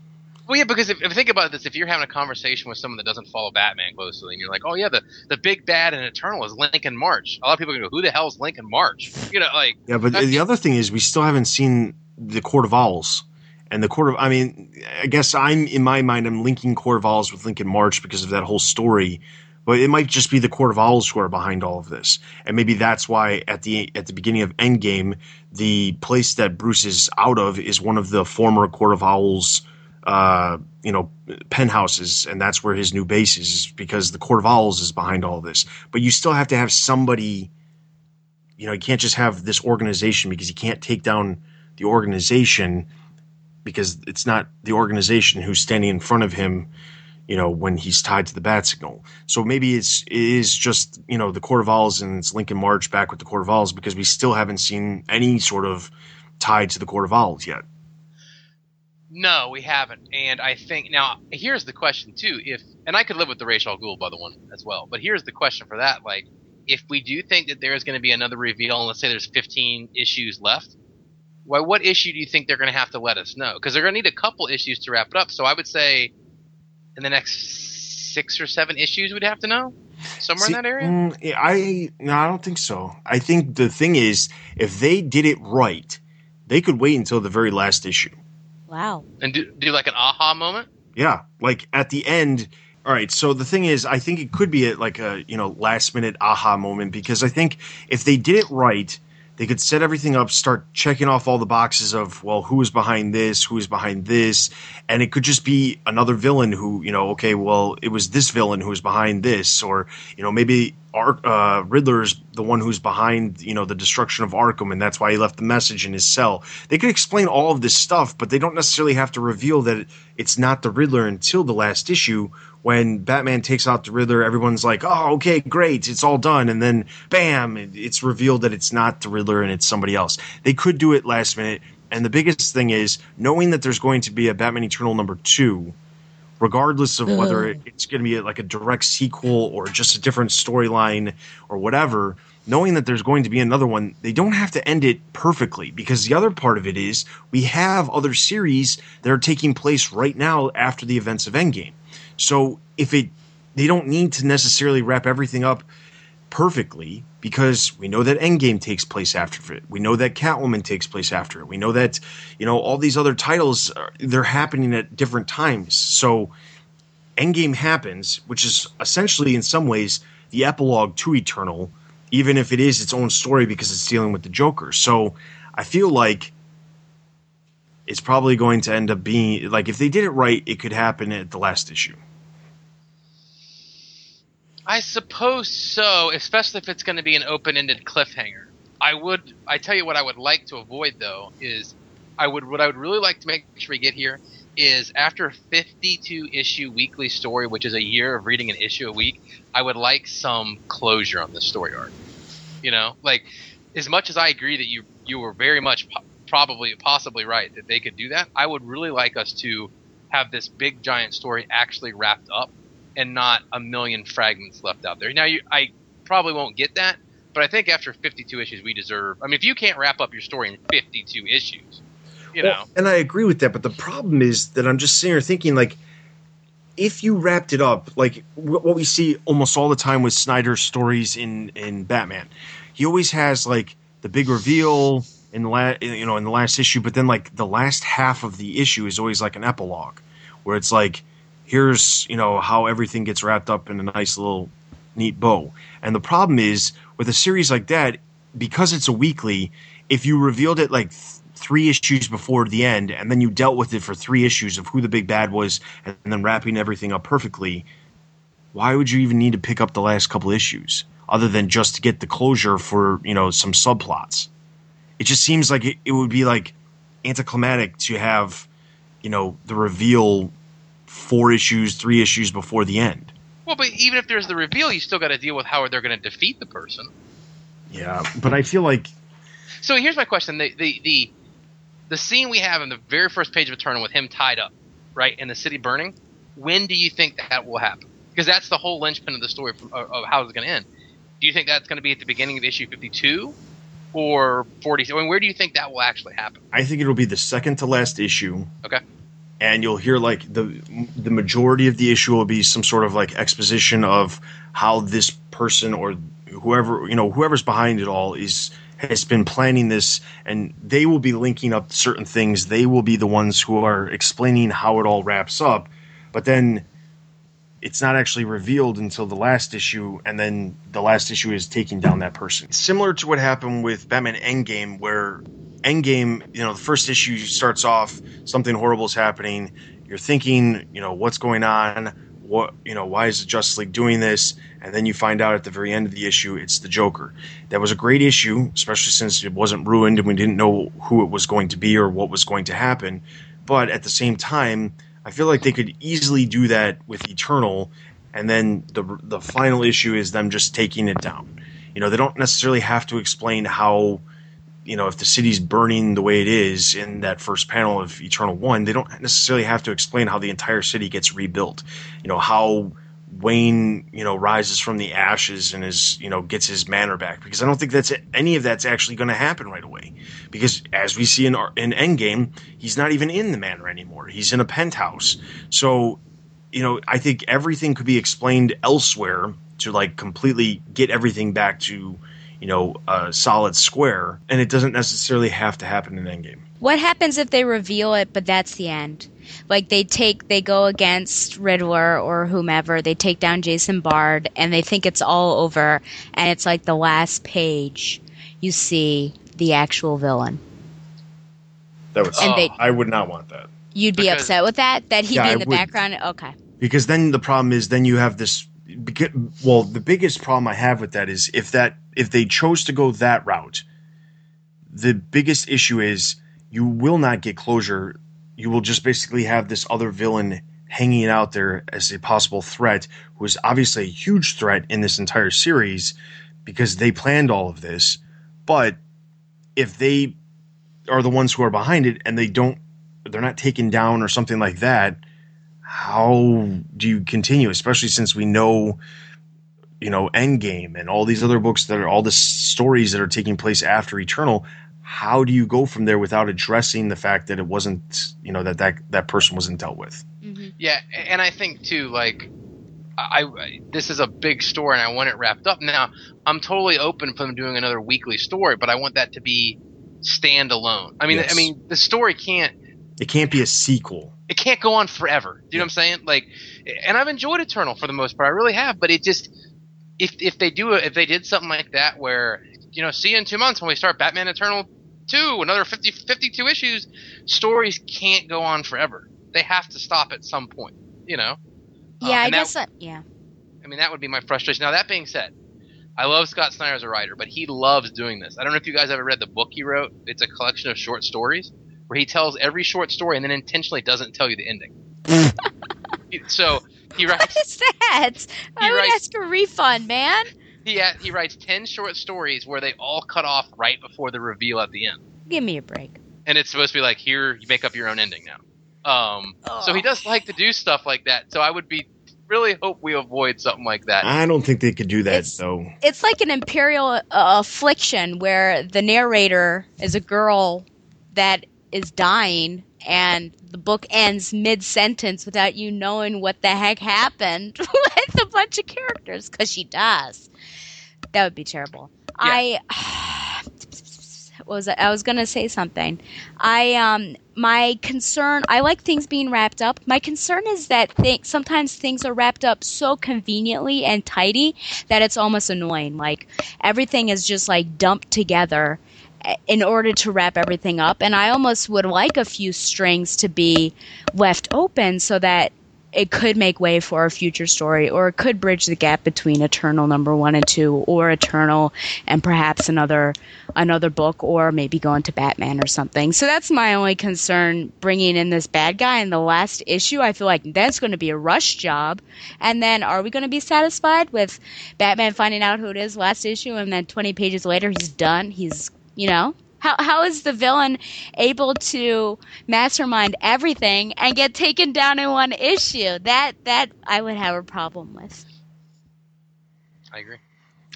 Well, yeah, because if, if think about this, if you're having a conversation with someone that doesn't follow Batman closely, and you're like, "Oh yeah, the, the big bad in Eternal is Lincoln March," a lot of people are gonna go, "Who the hell is Lincoln March?" You know, like Yeah, but the other thing is we still haven't seen the Court of Owls. And the Court of I mean, I guess I'm in my mind I'm linking Court of Owls with Lincoln March because of that whole story. But it might just be the Court of Owls who are behind all of this. And maybe that's why at the at the beginning of Endgame, the place that Bruce is out of is one of the former Court of Owls uh, you know, penthouses, and that's where his new base is, because the Court of Owls is behind all this. But you still have to have somebody you know, you can't just have this organization because you can't take down the organization because it's not the organization who's standing in front of him, you know, when he's tied to the bat signal. So maybe it's it is just, you know, the Court of Owls and it's Lincoln March back with the Court of Owls because we still haven't seen any sort of tied to the Court of Owls yet. No, we haven't. And I think now here's the question too: if and I could live with the Ra's al Ghul by the one as well, but here's the question for that: like, if we do think that there is going to be another reveal, and let's say there's 15 issues left. Why? What issue do you think they're going to have to let us know? Because they're going to need a couple issues to wrap it up. So I would say, in the next six or seven issues, we'd have to know somewhere See, in that area. mm, I no, I don't think so. I think the thing is, if they did it right, they could wait until the very last issue. Wow. and do, do like an aha moment. Yeah, like at the end. All right, so the thing is, I think it could be a, like a you know last minute aha moment because I think if they did it right, they could set everything up, start checking off all the boxes of well, who is behind this, who is behind this, and it could just be another villain who you know, okay, well, it was this villain who was behind this, or you know, maybe Ar- uh, Riddler's the one who's behind you know the destruction of Arkham, and that's why he left the message in his cell. They could explain all of this stuff, but they don't necessarily have to reveal that it's not the Riddler until the last issue. When Batman takes out the Riddler, everyone's like, "Oh, okay, great, it's all done," and then bam, it's revealed that it's not the Riddler and it's somebody else. They could do it last minute, and the biggest thing is knowing that there's going to be a Batman Eternal number two regardless of whether Ugh. it's going to be like a direct sequel or just a different storyline or whatever, knowing that there's going to be another one, they don't have to end it perfectly because the other part of it is we have other series that are taking place right now after the events of Endgame. So if it, they don't need to necessarily wrap everything up perfectly because we know that Endgame takes place after it. We know that Catwoman takes place after it. We know that you know all these other titles are, they're happening at different times. So Endgame happens, which is essentially in some ways the epilogue to Eternal, even if it is its own story because it's dealing with the Joker. So I feel like it's probably going to end up being like if they did it right, it could happen at the last issue. I suppose so, especially if it's going to be an open-ended cliffhanger. I would. I tell you what, I would like to avoid though is, I would. What I would really like to make sure we get here is after a 52 issue weekly story, which is a year of reading an issue a week. I would like some closure on the story arc. You know, like as much as I agree that you you were very much po- probably possibly right that they could do that. I would really like us to have this big giant story actually wrapped up and not a million fragments left out there. Now, you, I probably won't get that, but I think after 52 issues, we deserve. I mean, if you can't wrap up your story in 52 issues, you know, and I agree with that, but the problem is that I'm just sitting here thinking like if you wrapped it up like what we see almost all the time with Snyder's stories in in Batman. He always has like the big reveal in the last you know in the last issue, but then like the last half of the issue is always like an epilogue where it's like here's you know how everything gets wrapped up in a nice little neat bow. And the problem is with a series like that, because it's a weekly, if you revealed it like th- three issues before the end, and then you dealt with it for three issues of who the big bad was, and then wrapping everything up perfectly, why would you even need to pick up the last couple issues other than just to get the closure for you know some subplots? it just seems like it, it would be like anticlimactic to have, you know, the reveal four issues, three issues before the end. Well, but even if there's the reveal, you still got to deal with how they're going to defeat the person. Yeah, but I feel like So here's my question: the the the the scene we have in the very first page of Eternal with him tied up, right, in the city burning. When do you think that will happen? Because that's the whole linchpin of the story from, of, of how it's going to end. Do you think that's going to be at the beginning of issue 52 or 40? I mean, where do you think that will actually happen? I think it'll be the second to last issue. Okay. And you'll hear like the the majority of the issue will be some sort of like exposition of how this person or whoever you know whoever's behind it all is has been planning this and they will be linking up certain things. They will be the ones who are explaining how it all wraps up. But then it's not actually revealed until the last issue and then the last issue is taking down that person. Similar to what happened with batman endgame where endgame you know the first issue starts off something horrible is happening. You're thinking you know what's going on? What you know why is the justice league doing this? And then you find out at the very end of the issue it's the joker. That was a great issue especially since it wasn't ruined and we didn't know who it was going to be or what was going to happen. But at the same time i feel like they could easily do that with eternal and then the the final issue is them just taking it down. You know they don't necessarily have to explain how you know, if the city's burning the way it is in that first panel of Eternal One, they don't necessarily have to explain how the entire city gets rebuilt. You know, how Wayne, you know, rises from the ashes and is, you know, gets his manor back. Because I don't think that's any of that's actually going to happen right away. Because as we see in our, in Endgame, he's not even in the manor anymore. He's in a penthouse. So, you know, I think everything could be explained elsewhere to like completely get everything back to you know, a solid square, and it doesn't necessarily have to happen in the Endgame. What happens if they reveal it, but that's the end? Like they take, they go against Riddler or whomever, they take down Jason Bard, and they think it's all over, and it's like the last page you see the actual villain. That would. And they- I would not want that You'd be Because- upset with that? That he'd Yeah, be I in the would. background? Okay. because then the problem is then you have this. Well, the biggest problem I have with that is if that if they chose to go that route, the biggest issue is you will not get closure. You will just basically have this other villain hanging out there as a possible threat, who is obviously a huge threat in this entire series because they planned all of this. But if they are the ones who are behind it and they don't, they're not taken down or something like that, how do you continue? Especially since we know, you know, Endgame and all these other books that are all the stories that are taking place after Eternal. How do you go from there without addressing the fact that it wasn't, you know, that that that person wasn't dealt with? Mm-hmm. Yeah, and I think too, like, I, I this is a big story, and I want it wrapped up. Now, I'm totally open for them doing another weekly story, but I want that to be standalone. I mean, Yes. I mean, the story can't It can't be a sequel. it can't go on forever. Do you know what I'm saying? Like, and I've enjoyed Eternal for the most part. I really have. But it just, if if they do if they did something like that, where you know, see you in two months when we start Batman Eternal two, another 50, 52 issues, stories can't go on forever. They have to stop at some point. You know. Yeah, Um, I that- guess that, yeah. I mean, that would be my frustration. Now, that being said, I love Scott Snyder as a writer, but he loves doing this. I don't know if you guys ever read the book he wrote. It's a collection of short stories where he tells every short story and then intentionally doesn't tell you the ending. so he writes is that? I would writes- ask a refund, man. he, ha- he writes ten short stories where they all cut off right before the reveal at the end, Give me a break. and it's supposed to be like here you make up your own ending now. Um, so he does like to do stuff like that. So I would be really hope we avoid something like that. I don't think they could do that It's- though. It's like an imperial uh, affliction where the narrator is a girl that is dying and the book ends mid sentence without you knowing what the heck happened with a bunch of characters because she does. That would be terrible. I was I, I was gonna say something. I um my concern. I like things being wrapped up. My concern is that th- sometimes things are wrapped up so conveniently and tidy that it's almost annoying. Like everything is just like dumped together in order to wrap everything up. And I almost would like a few strings to be left open so that it could make way for a future story, or it could bridge the gap between Eternal number one and two, or Eternal and perhaps another another book, or maybe go into Batman or something. So that's my only concern bringing in this bad guy in the last issue. I feel like that's going to be a rush job, and then are we going to be satisfied with Batman finding out who it is last issue, and then twenty pages later he's done? He's you know how how is the villain able to mastermind everything and get taken down in one issue? That that I would have a problem with. I agree.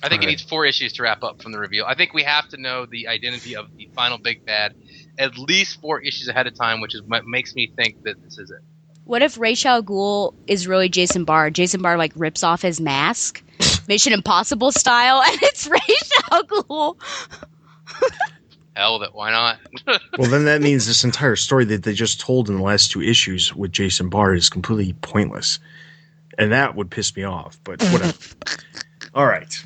I think it needs four issues to wrap up from the reveal. I think we have to know the identity of the final big bad at least four issues ahead of time, which is what makes me think that this is it. What if Ra's al Ghul is really Jason Bard? Jason Bard like rips off his mask, Mission Impossible style, and it's Ra's al Ghul. Hell that. Why not? well, then that means this entire story that they just told in the last two issues with Jason Bard is completely pointless. And that would piss me off, but whatever. All right.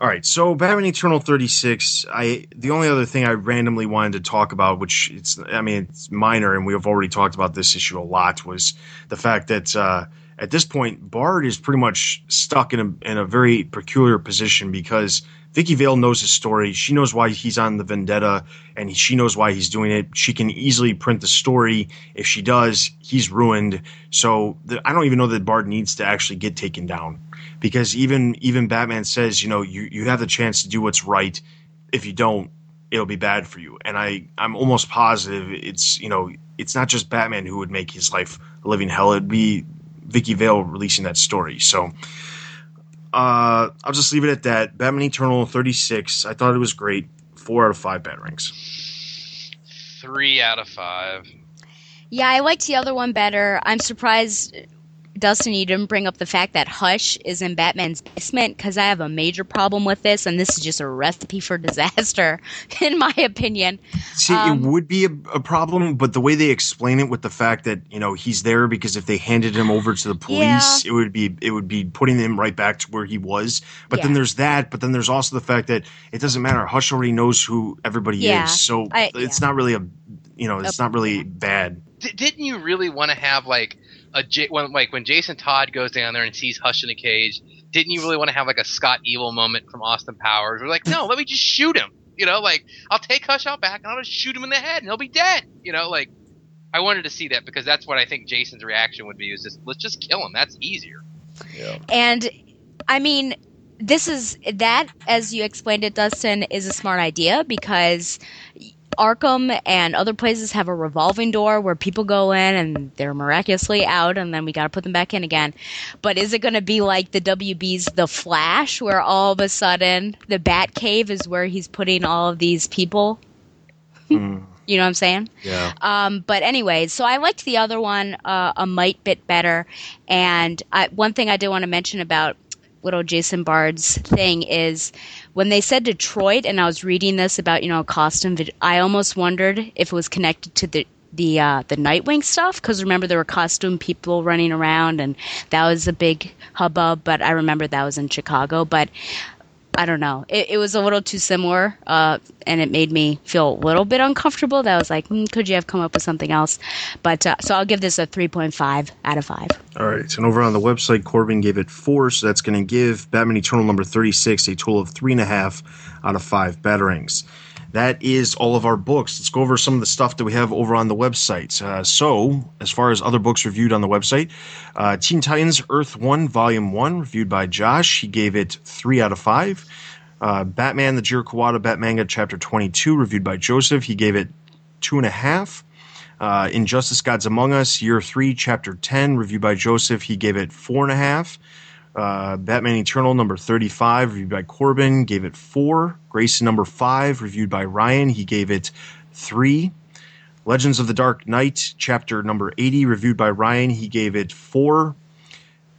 All right. So Batman Eternal 36, I the only other thing I randomly wanted to talk about, which it's I mean it's minor and we have already talked about this issue a lot, was the fact that uh, at this point Bard is pretty much stuck in a in a very peculiar position because Vicky Vale knows his story. She knows why he's on the vendetta and she knows why he's doing it. She can easily print the story. If she does, he's ruined. So the, I don't even know that Bard needs to actually get taken down because even even Batman says, you know, you, you have the chance to do what's right. If you don't, it'll be bad for you. And I, I'm almost positive it's, you know, it's not just Batman who would make his life a living hell. It'd be Vicky Vale releasing that story. So, uh, I'll just leave it at that. Batman Eternal 36. I thought it was great. Four out of five Batarangs. Three out of five. Yeah, I liked the other one better. I'm surprised, Dustin, you didn't bring up the fact that Hush is in Batman's basement because I have a major problem with this, and this is just a recipe for disaster, in my opinion. See, Um, it would be a, a problem, but the way they explain it with the fact that you know he's there because if they handed him over to the police, Yeah. it would be it would be putting him right back to where he was. But then there's that. But then there's also the fact that it doesn't matter. Hush already knows who everybody Yeah, is, so I- it's yeah. not really a you know it's not really bad. D- didn't you really want to have like a J- when like when Jason Todd goes down there and sees Hush in a cage? Didn't you really want to have like a Scott Evil moment from Austin Powers? We're like, no, let me just shoot him. You know, like I'll take Hush out back and I'll just shoot him in the head and he'll be dead. You know, like I wanted to see that because that's what I think Jason's reaction would be. Is just let's just kill him. That's easier. Yeah. And I mean, this is that, as you explained it, Dustin, is a smart idea because Arkham and other places have a revolving door where people go in and they're miraculously out, and then we got to put them back in again. But is it going to be like the WB's The Flash, where all of a sudden the Bat Cave is where he's putting all of these people? You know what I'm saying? Yeah. Um, but anyways, so I liked the other one uh, a mite bit better. And I, one thing I did want to mention about little Jason Bard's thing is when they said Detroit, and I was reading this about you know costume, I almost wondered if it was connected to the the uh, the Nightwing stuff because remember there were costume people running around and that was a big hubbub. But I remember that was in Chicago, but. I don't know. It, it was a little too similar, uh, and it made me feel a little bit uncomfortable. That I was like, hmm, could you have come up with something else? But uh, so I'll give this a three point five out of five. All right. And over on the website, Corbin gave it four, so that's going to give Batman Eternal number 36 a total of three and a half out of five Batarangs. That is all of our books. Let's go over some of the stuff that we have over on the website. Uh, so, as far as other books reviewed on the website, uh, Teen Titans Earth 1, Volume 1, reviewed by Josh. He gave it three out of five. Uh, Batman, the Jiro Kuwata Batmanga, Chapter 22, reviewed by Joseph. He gave it two and a half. Uh, Injustice Gods Among Us, Year 3, Chapter 10, reviewed by Joseph. He gave it four and a half. Uh, Batman Eternal, number 35, reviewed by Corbin, gave it four. Grayson, number 5, reviewed by Ryan. He gave it three. Legends of the Dark Knight, chapter number 80, reviewed by Ryan. He gave it four.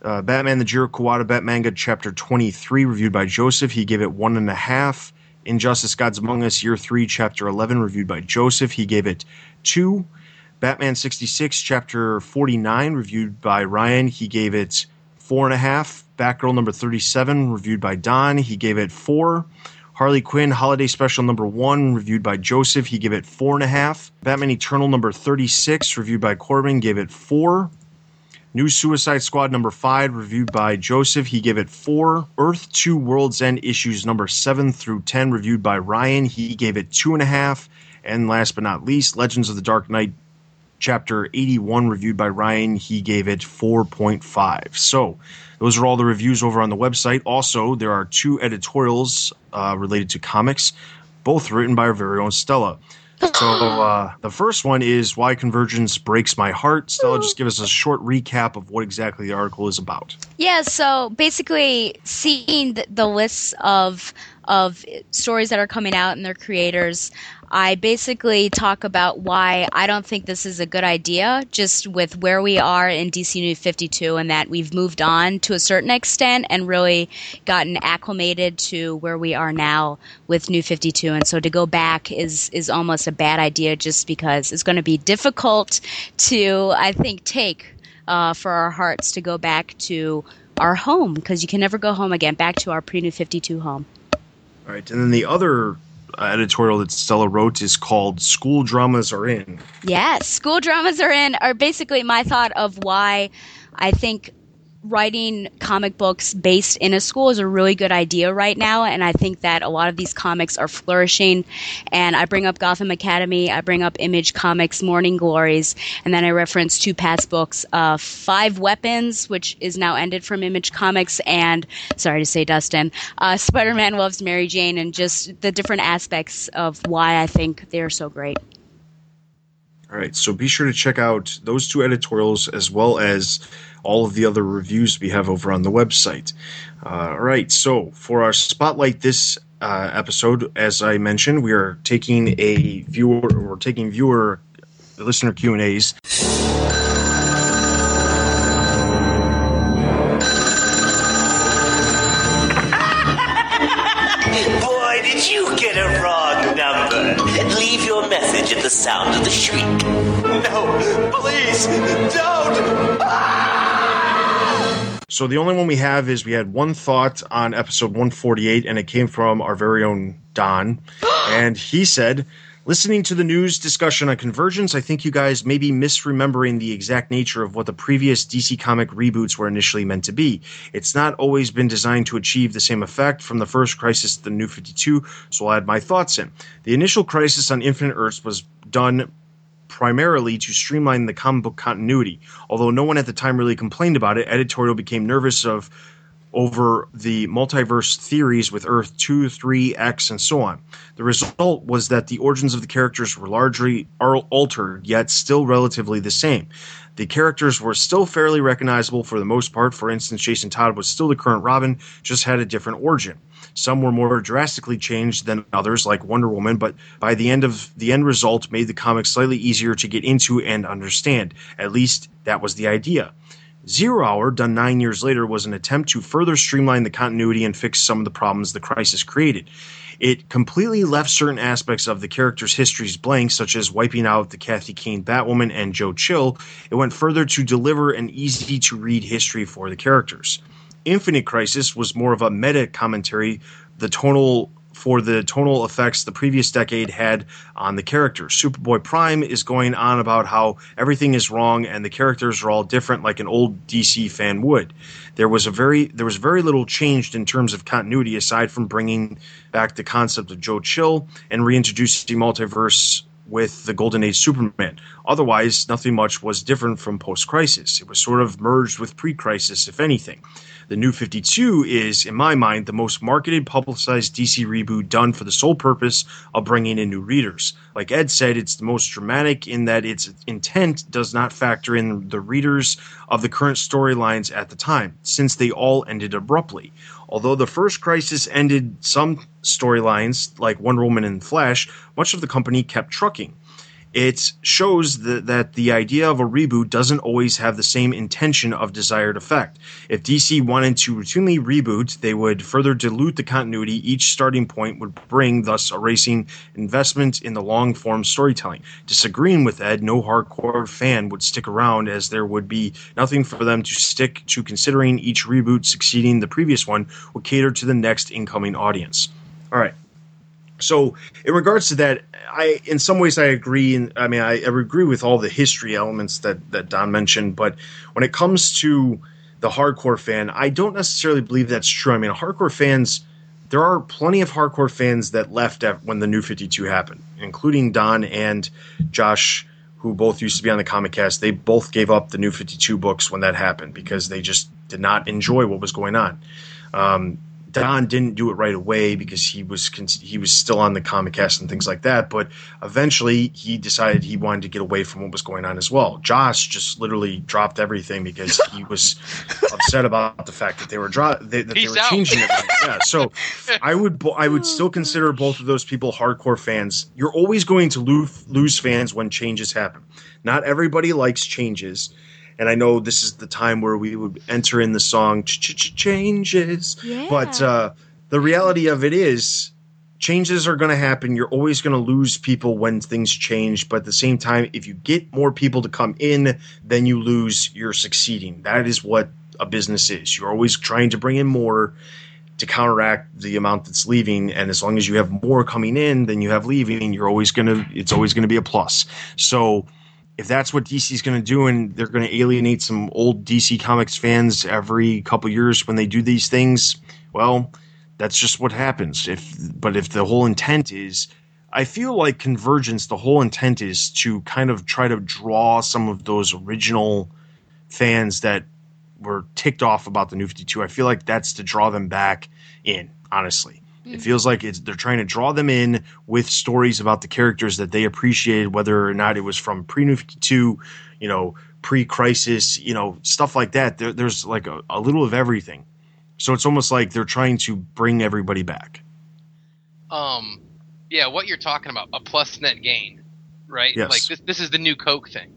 Uh, Batman the Jiro Kuwata Batmanga, chapter 23, reviewed by Joseph. He gave it one and a half. Injustice Gods Among Us, year 3, chapter 11, reviewed by Joseph. He gave it two. Batman 66, chapter 49, reviewed by Ryan. He gave it four and a half. Batgirl number 37, reviewed by Don. He gave it four. Harley Quinn Holiday Special number one, reviewed by Joseph. He gave it four and a half. Batman Eternal number 36, reviewed by Corbin, gave it four. New Suicide Squad number five, reviewed by Joseph. He gave it four. Earth 2 World's End issues number seven through 10, reviewed by Ryan. He gave it two and a half. And last but not least, Legends of the Dark Knight chapter 81, reviewed by Ryan. He gave it 4.5. So those are all the reviews over on the website. Also, there are two editorials uh, related to comics, both written by our very own Stella. So uh, the first one is why convergence breaks my heart. Stella, just give us a short recap of what exactly the article is about. Yeah, so basically, seeing the, lists of of stories that are coming out and their creators, I basically talk about why I don't think this is a good idea, just with where we are in DC New 52 and that we've moved on to a certain extent and really gotten acclimated to where we are now with New 52. And so to go back is, is almost a bad idea just because it's going to be difficult to, I think, take uh, for our hearts to go back to our home because you can never go home again, back to our pre New 52 home. All right, and then the other editorial that Stella wrote is called "School Dramas Are In." Yes, school dramas are in are basically my thought of why I think writing comic books based in a school is a really good idea right now and i think that a lot of these comics are flourishing. And i bring up gotham academy i bring up image comics morning glories and then i reference two past books uh, five weapons which is now ended from image comics and sorry to say dustin uh, spider-man loves mary jane and just the different aspects of why i think they're so great. All right, so be sure to check out those two editorials as well as all of the other reviews we have over on the website. Uh, all right, so for our spotlight this uh, episode, as I mentioned, we are taking a viewer, we're taking viewer listener Q and A's. Boy, did you get a wrong number. Leave your message at the sound of the shriek. No, please, don't. So the only one we have is we had one thought on episode 148, and it came from our very own Don, and he said. Listening to the news discussion on Convergence, I think you guys may be misremembering the exact nature of what the previous DC comic reboots were initially meant to be. It's not always been designed to achieve the same effect from the first Crisis to the New 52, so I'll add my thoughts in. The initial Crisis on Infinite Earths was done primarily to streamline the comic book continuity. Although no one at the time really complained about it, editorial became nervous of over the multiverse theories with Earth 2, 3, X, and so on. The result was that the origins of the characters were largely altered, yet still relatively the same. The characters were still fairly recognizable for the most part. For instance, Jason Todd was still the current Robin, just had a different origin. Some were more drastically changed than others, like Wonder Woman, but by the end of the end result made the comic slightly easier to get into and understand. At least that was the idea. Zero Hour, done nine years later, was an attempt to further streamline the continuity and fix some of the problems the crisis created. It completely left certain aspects of the characters' histories blank, such as wiping out the Kathy Kane Batwoman and Joe Chill. It went further to deliver an easy to read history for the characters. Infinite Crisis was more of a meta commentary, the tonal for the tonal effects the previous decade had on the characters. Superboy Prime is going on about how everything is wrong and the characters are all different like an old DC fan would. There was a very there was very little changed in terms of continuity aside from bringing back the concept of Joe Chill and reintroducing the multiverse with the Golden Age Superman. Otherwise, nothing much was different from post crisis. It was sort of merged with pre crisis, if anything. The New 52 is, in my mind, the most marketed, publicized DC reboot done for the sole purpose of bringing in new readers. Like Ed said, it's the most dramatic in that its intent does not factor in the readers of the current storylines at the time, since they all ended abruptly. Although the first crisis ended some storylines, like Wonder Woman and Flash, much of the company kept trucking. It shows that, that the idea of a reboot doesn't always have the same intention of desired effect. If DC wanted to routinely reboot, they would further dilute the continuity each starting point would bring, thus erasing investment in the long form storytelling. Disagreeing with Ed, no hardcore fan would stick around as there would be nothing for them to stick to considering each reboot succeeding the previous one would cater to the next incoming audience. All right. So, in regards to that, I in some ways I agree, and I mean I, I agree with all the history elements that that Don mentioned. But when it comes to the hardcore fan, I don't necessarily believe that's true. I mean, hardcore fans, there are plenty of hardcore fans that left when the New Fifty Two happened, including Don and Josh, who both used to be on the Comic Cast. They both gave up the New Fifty Two books when that happened because they just did not enjoy what was going on. Um, Don didn't do it right away because he was he was still on the comic cast and things like that. But eventually, he decided he wanted to get away from what was going on as well. Josh just literally dropped everything because he was upset about the fact that they were dro- they, that they were out. changing it. Yeah, so I would I would still consider both of those people hardcore fans. You're always going to lose lose fans when changes happen. Not everybody likes changes. And I know this is the time where we would enter in the song "Changes," Yeah. but uh, the reality of it is, changes are going to happen. You're always going to lose people when things change. But at the same time, if you get more people to come in, then you lose. You're succeeding. That is what a business is. You're always trying to bring in more to counteract the amount that's leaving. And as long as you have more coming in than you have leaving, you're always going to. It's always going to be a plus. So if that's what DC's going to do and they're going to alienate some old DC Comics fans every couple years when they do these things, well, that's just what happens. If but if the whole intent is I feel like Convergence the whole intent is to kind of try to draw some of those original fans that were ticked off about the new 52. I feel like that's to draw them back in, honestly. It feels like it's they're trying to draw them in with stories about the characters that they appreciated, whether or not it was from pre New Fifty Two, you know, pre Crisis, you know, stuff like that. There, there's like a, a little of everything. So it's almost like they're trying to bring everybody back. um yeah what you're talking about a plus net gain right Yes. like this this is the new coke thing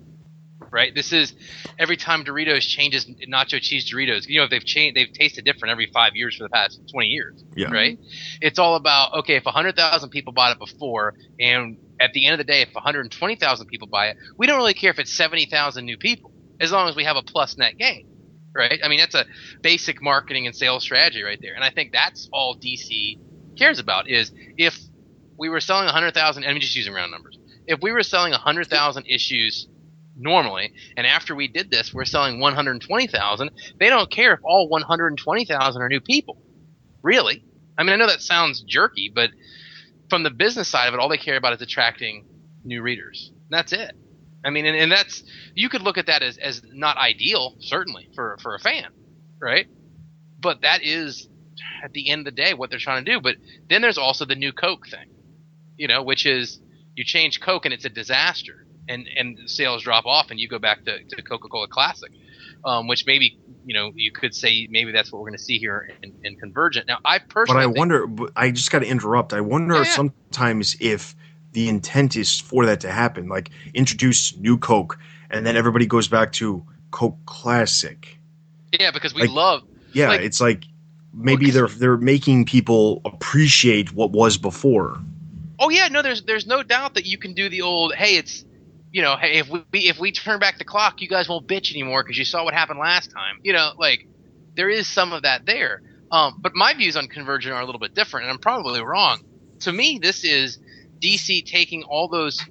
right this is every time doritos changes nacho cheese doritos you know if they've changed they've tasted different every five years for the past 20 years Yeah. right it's all about okay if 100000 people bought it before and at the end of the day if 120000 people buy it we don't really care if it's 70000 new people as long as we have a plus net gain right i mean that's a basic marketing and sales strategy right there and i think that's all dc cares about is if we were selling 100,000 I'm just using round numbers. If we were selling 100,000 issues normally and after we did this we're selling 120,000, they don't care if all 120,000 are new people. Really? I mean I know that sounds jerky, but from the business side of it all they care about is attracting new readers. That's it. I mean and, and that's you could look at that as as not ideal certainly for for a fan, right? But that is at the end of the day what they're trying to do. But then there's also the new Coke thing, you know, which is you change Coke and it's a disaster, and and sales drop off, and you go back to, to Coca-Cola Classic, um, which maybe you know you could say maybe that's what we're going to see here in, in Convergent. Now, I personally, But I wonder. I just got to interrupt. I wonder Yeah, yeah. sometimes if the intent is for that to happen, like introduce new Coke, and then everybody goes back to Coke Classic. yeah, because we like- love Yeah, Like- it's like maybe Well, they're they're making people appreciate what was before. Oh yeah, no, there's there's no doubt that you can do the old hey, it's you know, hey, if we if we turn back the clock, you guys won't bitch anymore because you saw what happened last time. You know, like there is some of that there. Um, but my views on Convergent are a little bit different, and I'm probably wrong. To me, this is DC taking all those,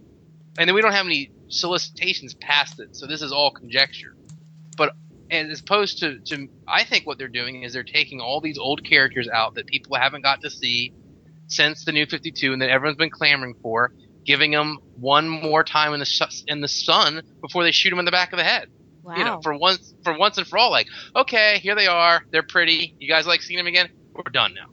and then we don't have any solicitations past it, so this is all conjecture. But as opposed to, to I think what they're doing is they're taking all these old characters out that people haven't got to see since the new 52 and that everyone's been clamoring for, giving them one more time in the in the sun before they shoot them in the back of the head. Wow. You know, for once for once and for all, like, okay, here they are, they're pretty. You guys like seeing them again? We're done now.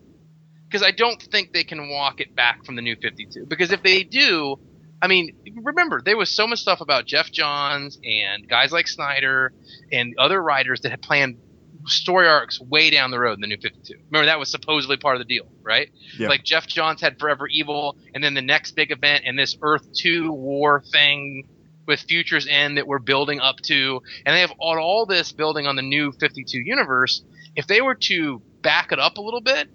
Because I don't think they can walk it back from the new 52. Because if they do, I mean, remember there was so much stuff about Geoff Johns and guys like Snyder and other writers that had planned story arcs way down the road in the new 52. Remember that was supposedly part of the deal, right? Yeah. Like Geoff Johns had Forever Evil, and then the next big event and this Earth 2 war thing with Futures End that we're building up to, and they have all, all this building on the new 52 universe. If they were to back it up a little bit,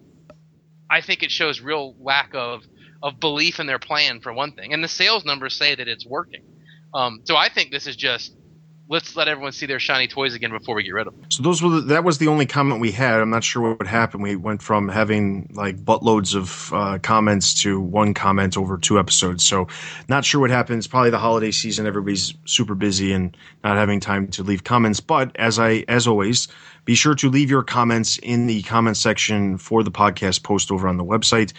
I think it shows real lack of of belief in their plan for one thing, and the sales numbers say that it's working. Um, so I think this is just let's let everyone see their shiny toys again before we get rid of them. So those were the, that was the only comment we had. I'm not sure what happened. We went from having like buttloads of uh, comments to one comment over two episodes. So not sure what happened. It's probably the holiday season. Everybody's super busy and not having time to leave comments. But as I as always, be sure to leave your comments in the comment section for the podcast post over on the website.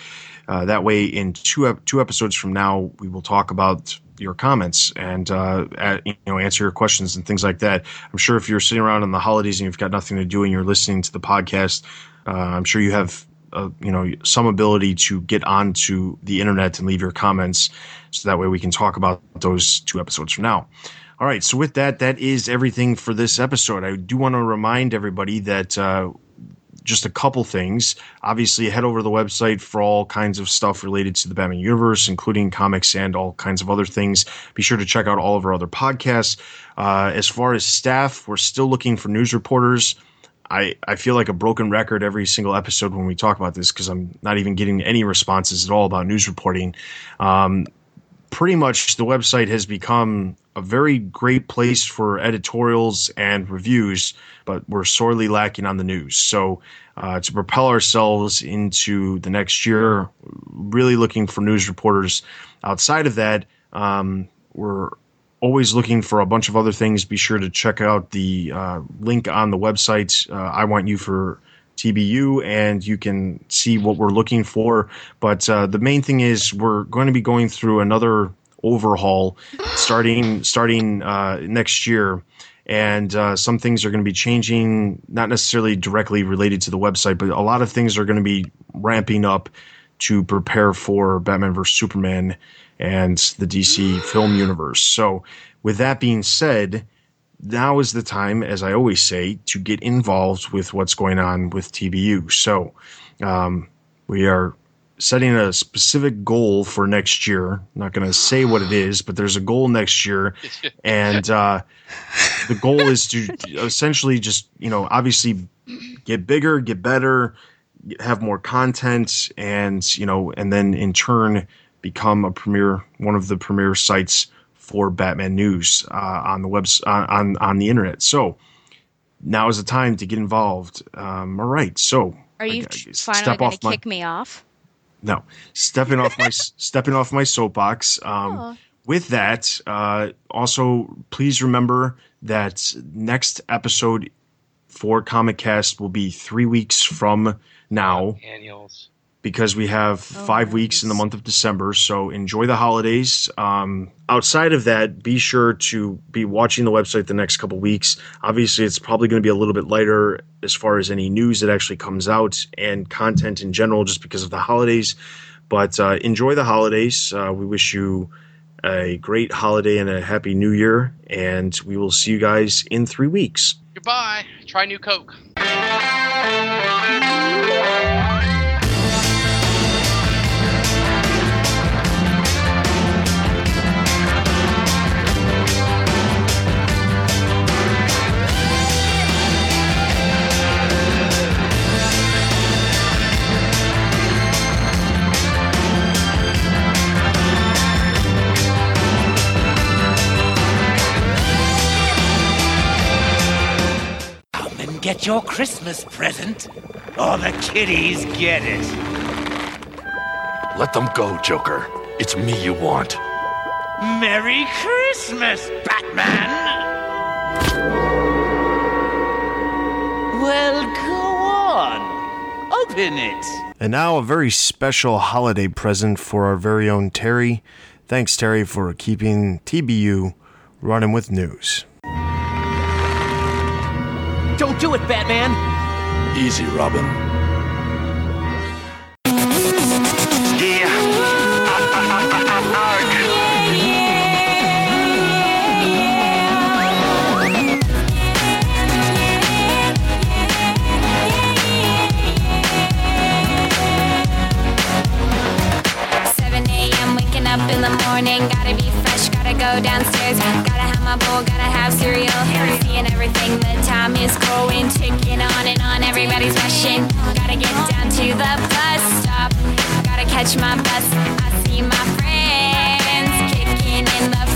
Uh, that way, in two ep- two episodes from now, we will talk about your comments and uh, at, you know answer your questions and things like that. I'm sure if you're sitting around on the holidays and you've got nothing to do and you're listening to the podcast, uh, I'm sure you have uh, you know some ability to get onto the internet and leave your comments, so that way we can talk about those two episodes from now. All right, so with that, that is everything for this episode. I do want to remind everybody that uh, just a couple things. Obviously, head over to the website for all kinds of stuff related to the Batman universe, including comics and all kinds of other things. Be sure to check out all of our other podcasts. Uh, as far as staff, we're still looking for news reporters. I, I feel like a broken record every single episode when we talk about this because I'm not even getting any responses at all about news reporting. Um, pretty much the website has become a very great place for editorials and reviews, but we're sorely lacking on the news. So, uh, to propel ourselves into the next year, really looking for news reporters. Outside of that, um, we're always looking for a bunch of other things. Be sure to check out the uh, link on the website. Uh, I want you for TBU, and you can see what we're looking for. But uh, the main thing is we're going to be going through another overhaul starting starting uh, next year. And uh, some things are going to be changing, not necessarily directly related to the website, but a lot of things are going to be ramping up to prepare for Batman vs Superman and the DC film universe. So, with that being said, now is the time, as I always say, to get involved with what's going on with TBU. So, um, we are setting a specific goal for next year. I'm not going to say what it is, but there's a goal next year, and uh, the goal is to essentially just you know obviously get bigger, get better, have more content, and you know, and then in turn become a premier one of the premier sites for Batman news uh, on the webs on on the internet. So now is the time to get involved. Um, all right, so Are you I- I- finally step going off to my- kick me off? no, stepping off my stepping off my soapbox. Um, Oh. With that, uh, also please remember that next episode for Comic Cast will be three weeks from now Annuals. Because we have five weeks in the month of December. So enjoy the holidays. Um, outside of that, be sure to be watching the website the next couple weeks. Obviously, it's probably going to be a little bit lighter as far as any news that actually comes out and content in general, just because of the holidays. But uh, enjoy the holidays. Uh, we wish you a great holiday and a happy new year. And we will see you guys in three weeks. Goodbye. Try new Coke. And get your Christmas present, or the kiddies get it. Let them go, Joker. It's me you want. Merry Christmas, Batman! Well, go on. Open it. And now a very special holiday present for our very own Terry. Thanks, Terry, for keeping TBU running with news. Don't do it, Batman! Easy, Robin. Downstairs, gotta have my bowl, gotta have cereal, seeing everything. The time is going, ticking on and on. Everybody's rushing, gotta get down to the bus stop, gotta catch my bus. I see my friends kicking in the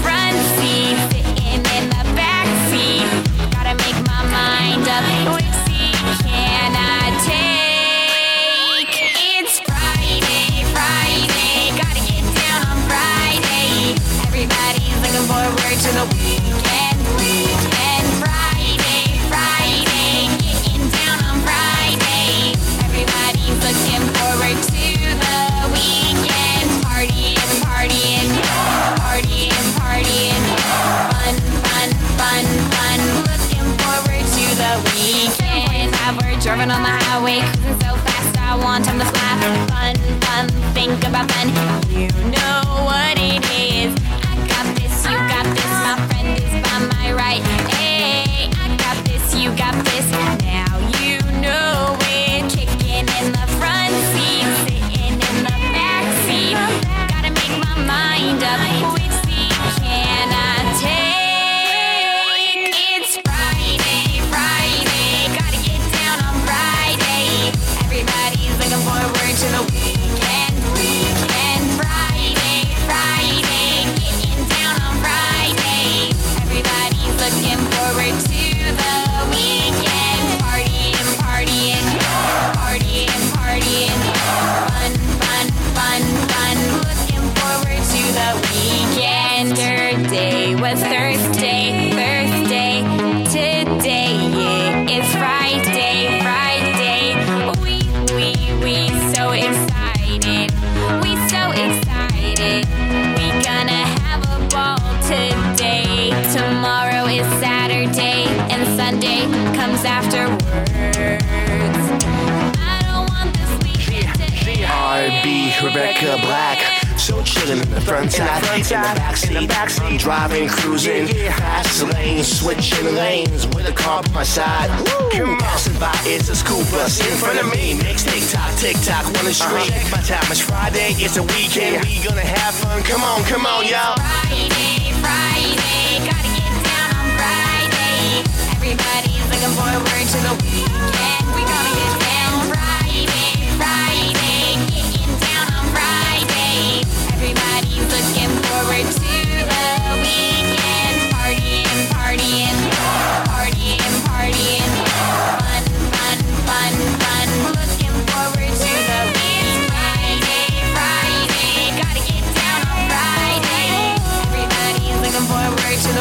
driving on the highway, cruising so fast. I want time to fly. Fun, fun, think about fun. You know what it is. I got this, you got this. My friend is by my right. Hey, I got this, you got this. So chillin' in the front side, in the backseat. I'm driving, cruising, fast lanes, switching lanes with a car by my side. Passing by, it's a school bus in front of me. Makes tick tock, tick tock, on the street. My time is Friday, it's a weekend. We gonna have fun. Come on, come on, y'all. Friday, Friday, gotta get down on Friday. Everybody's looking forward to the weekend.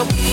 Friday,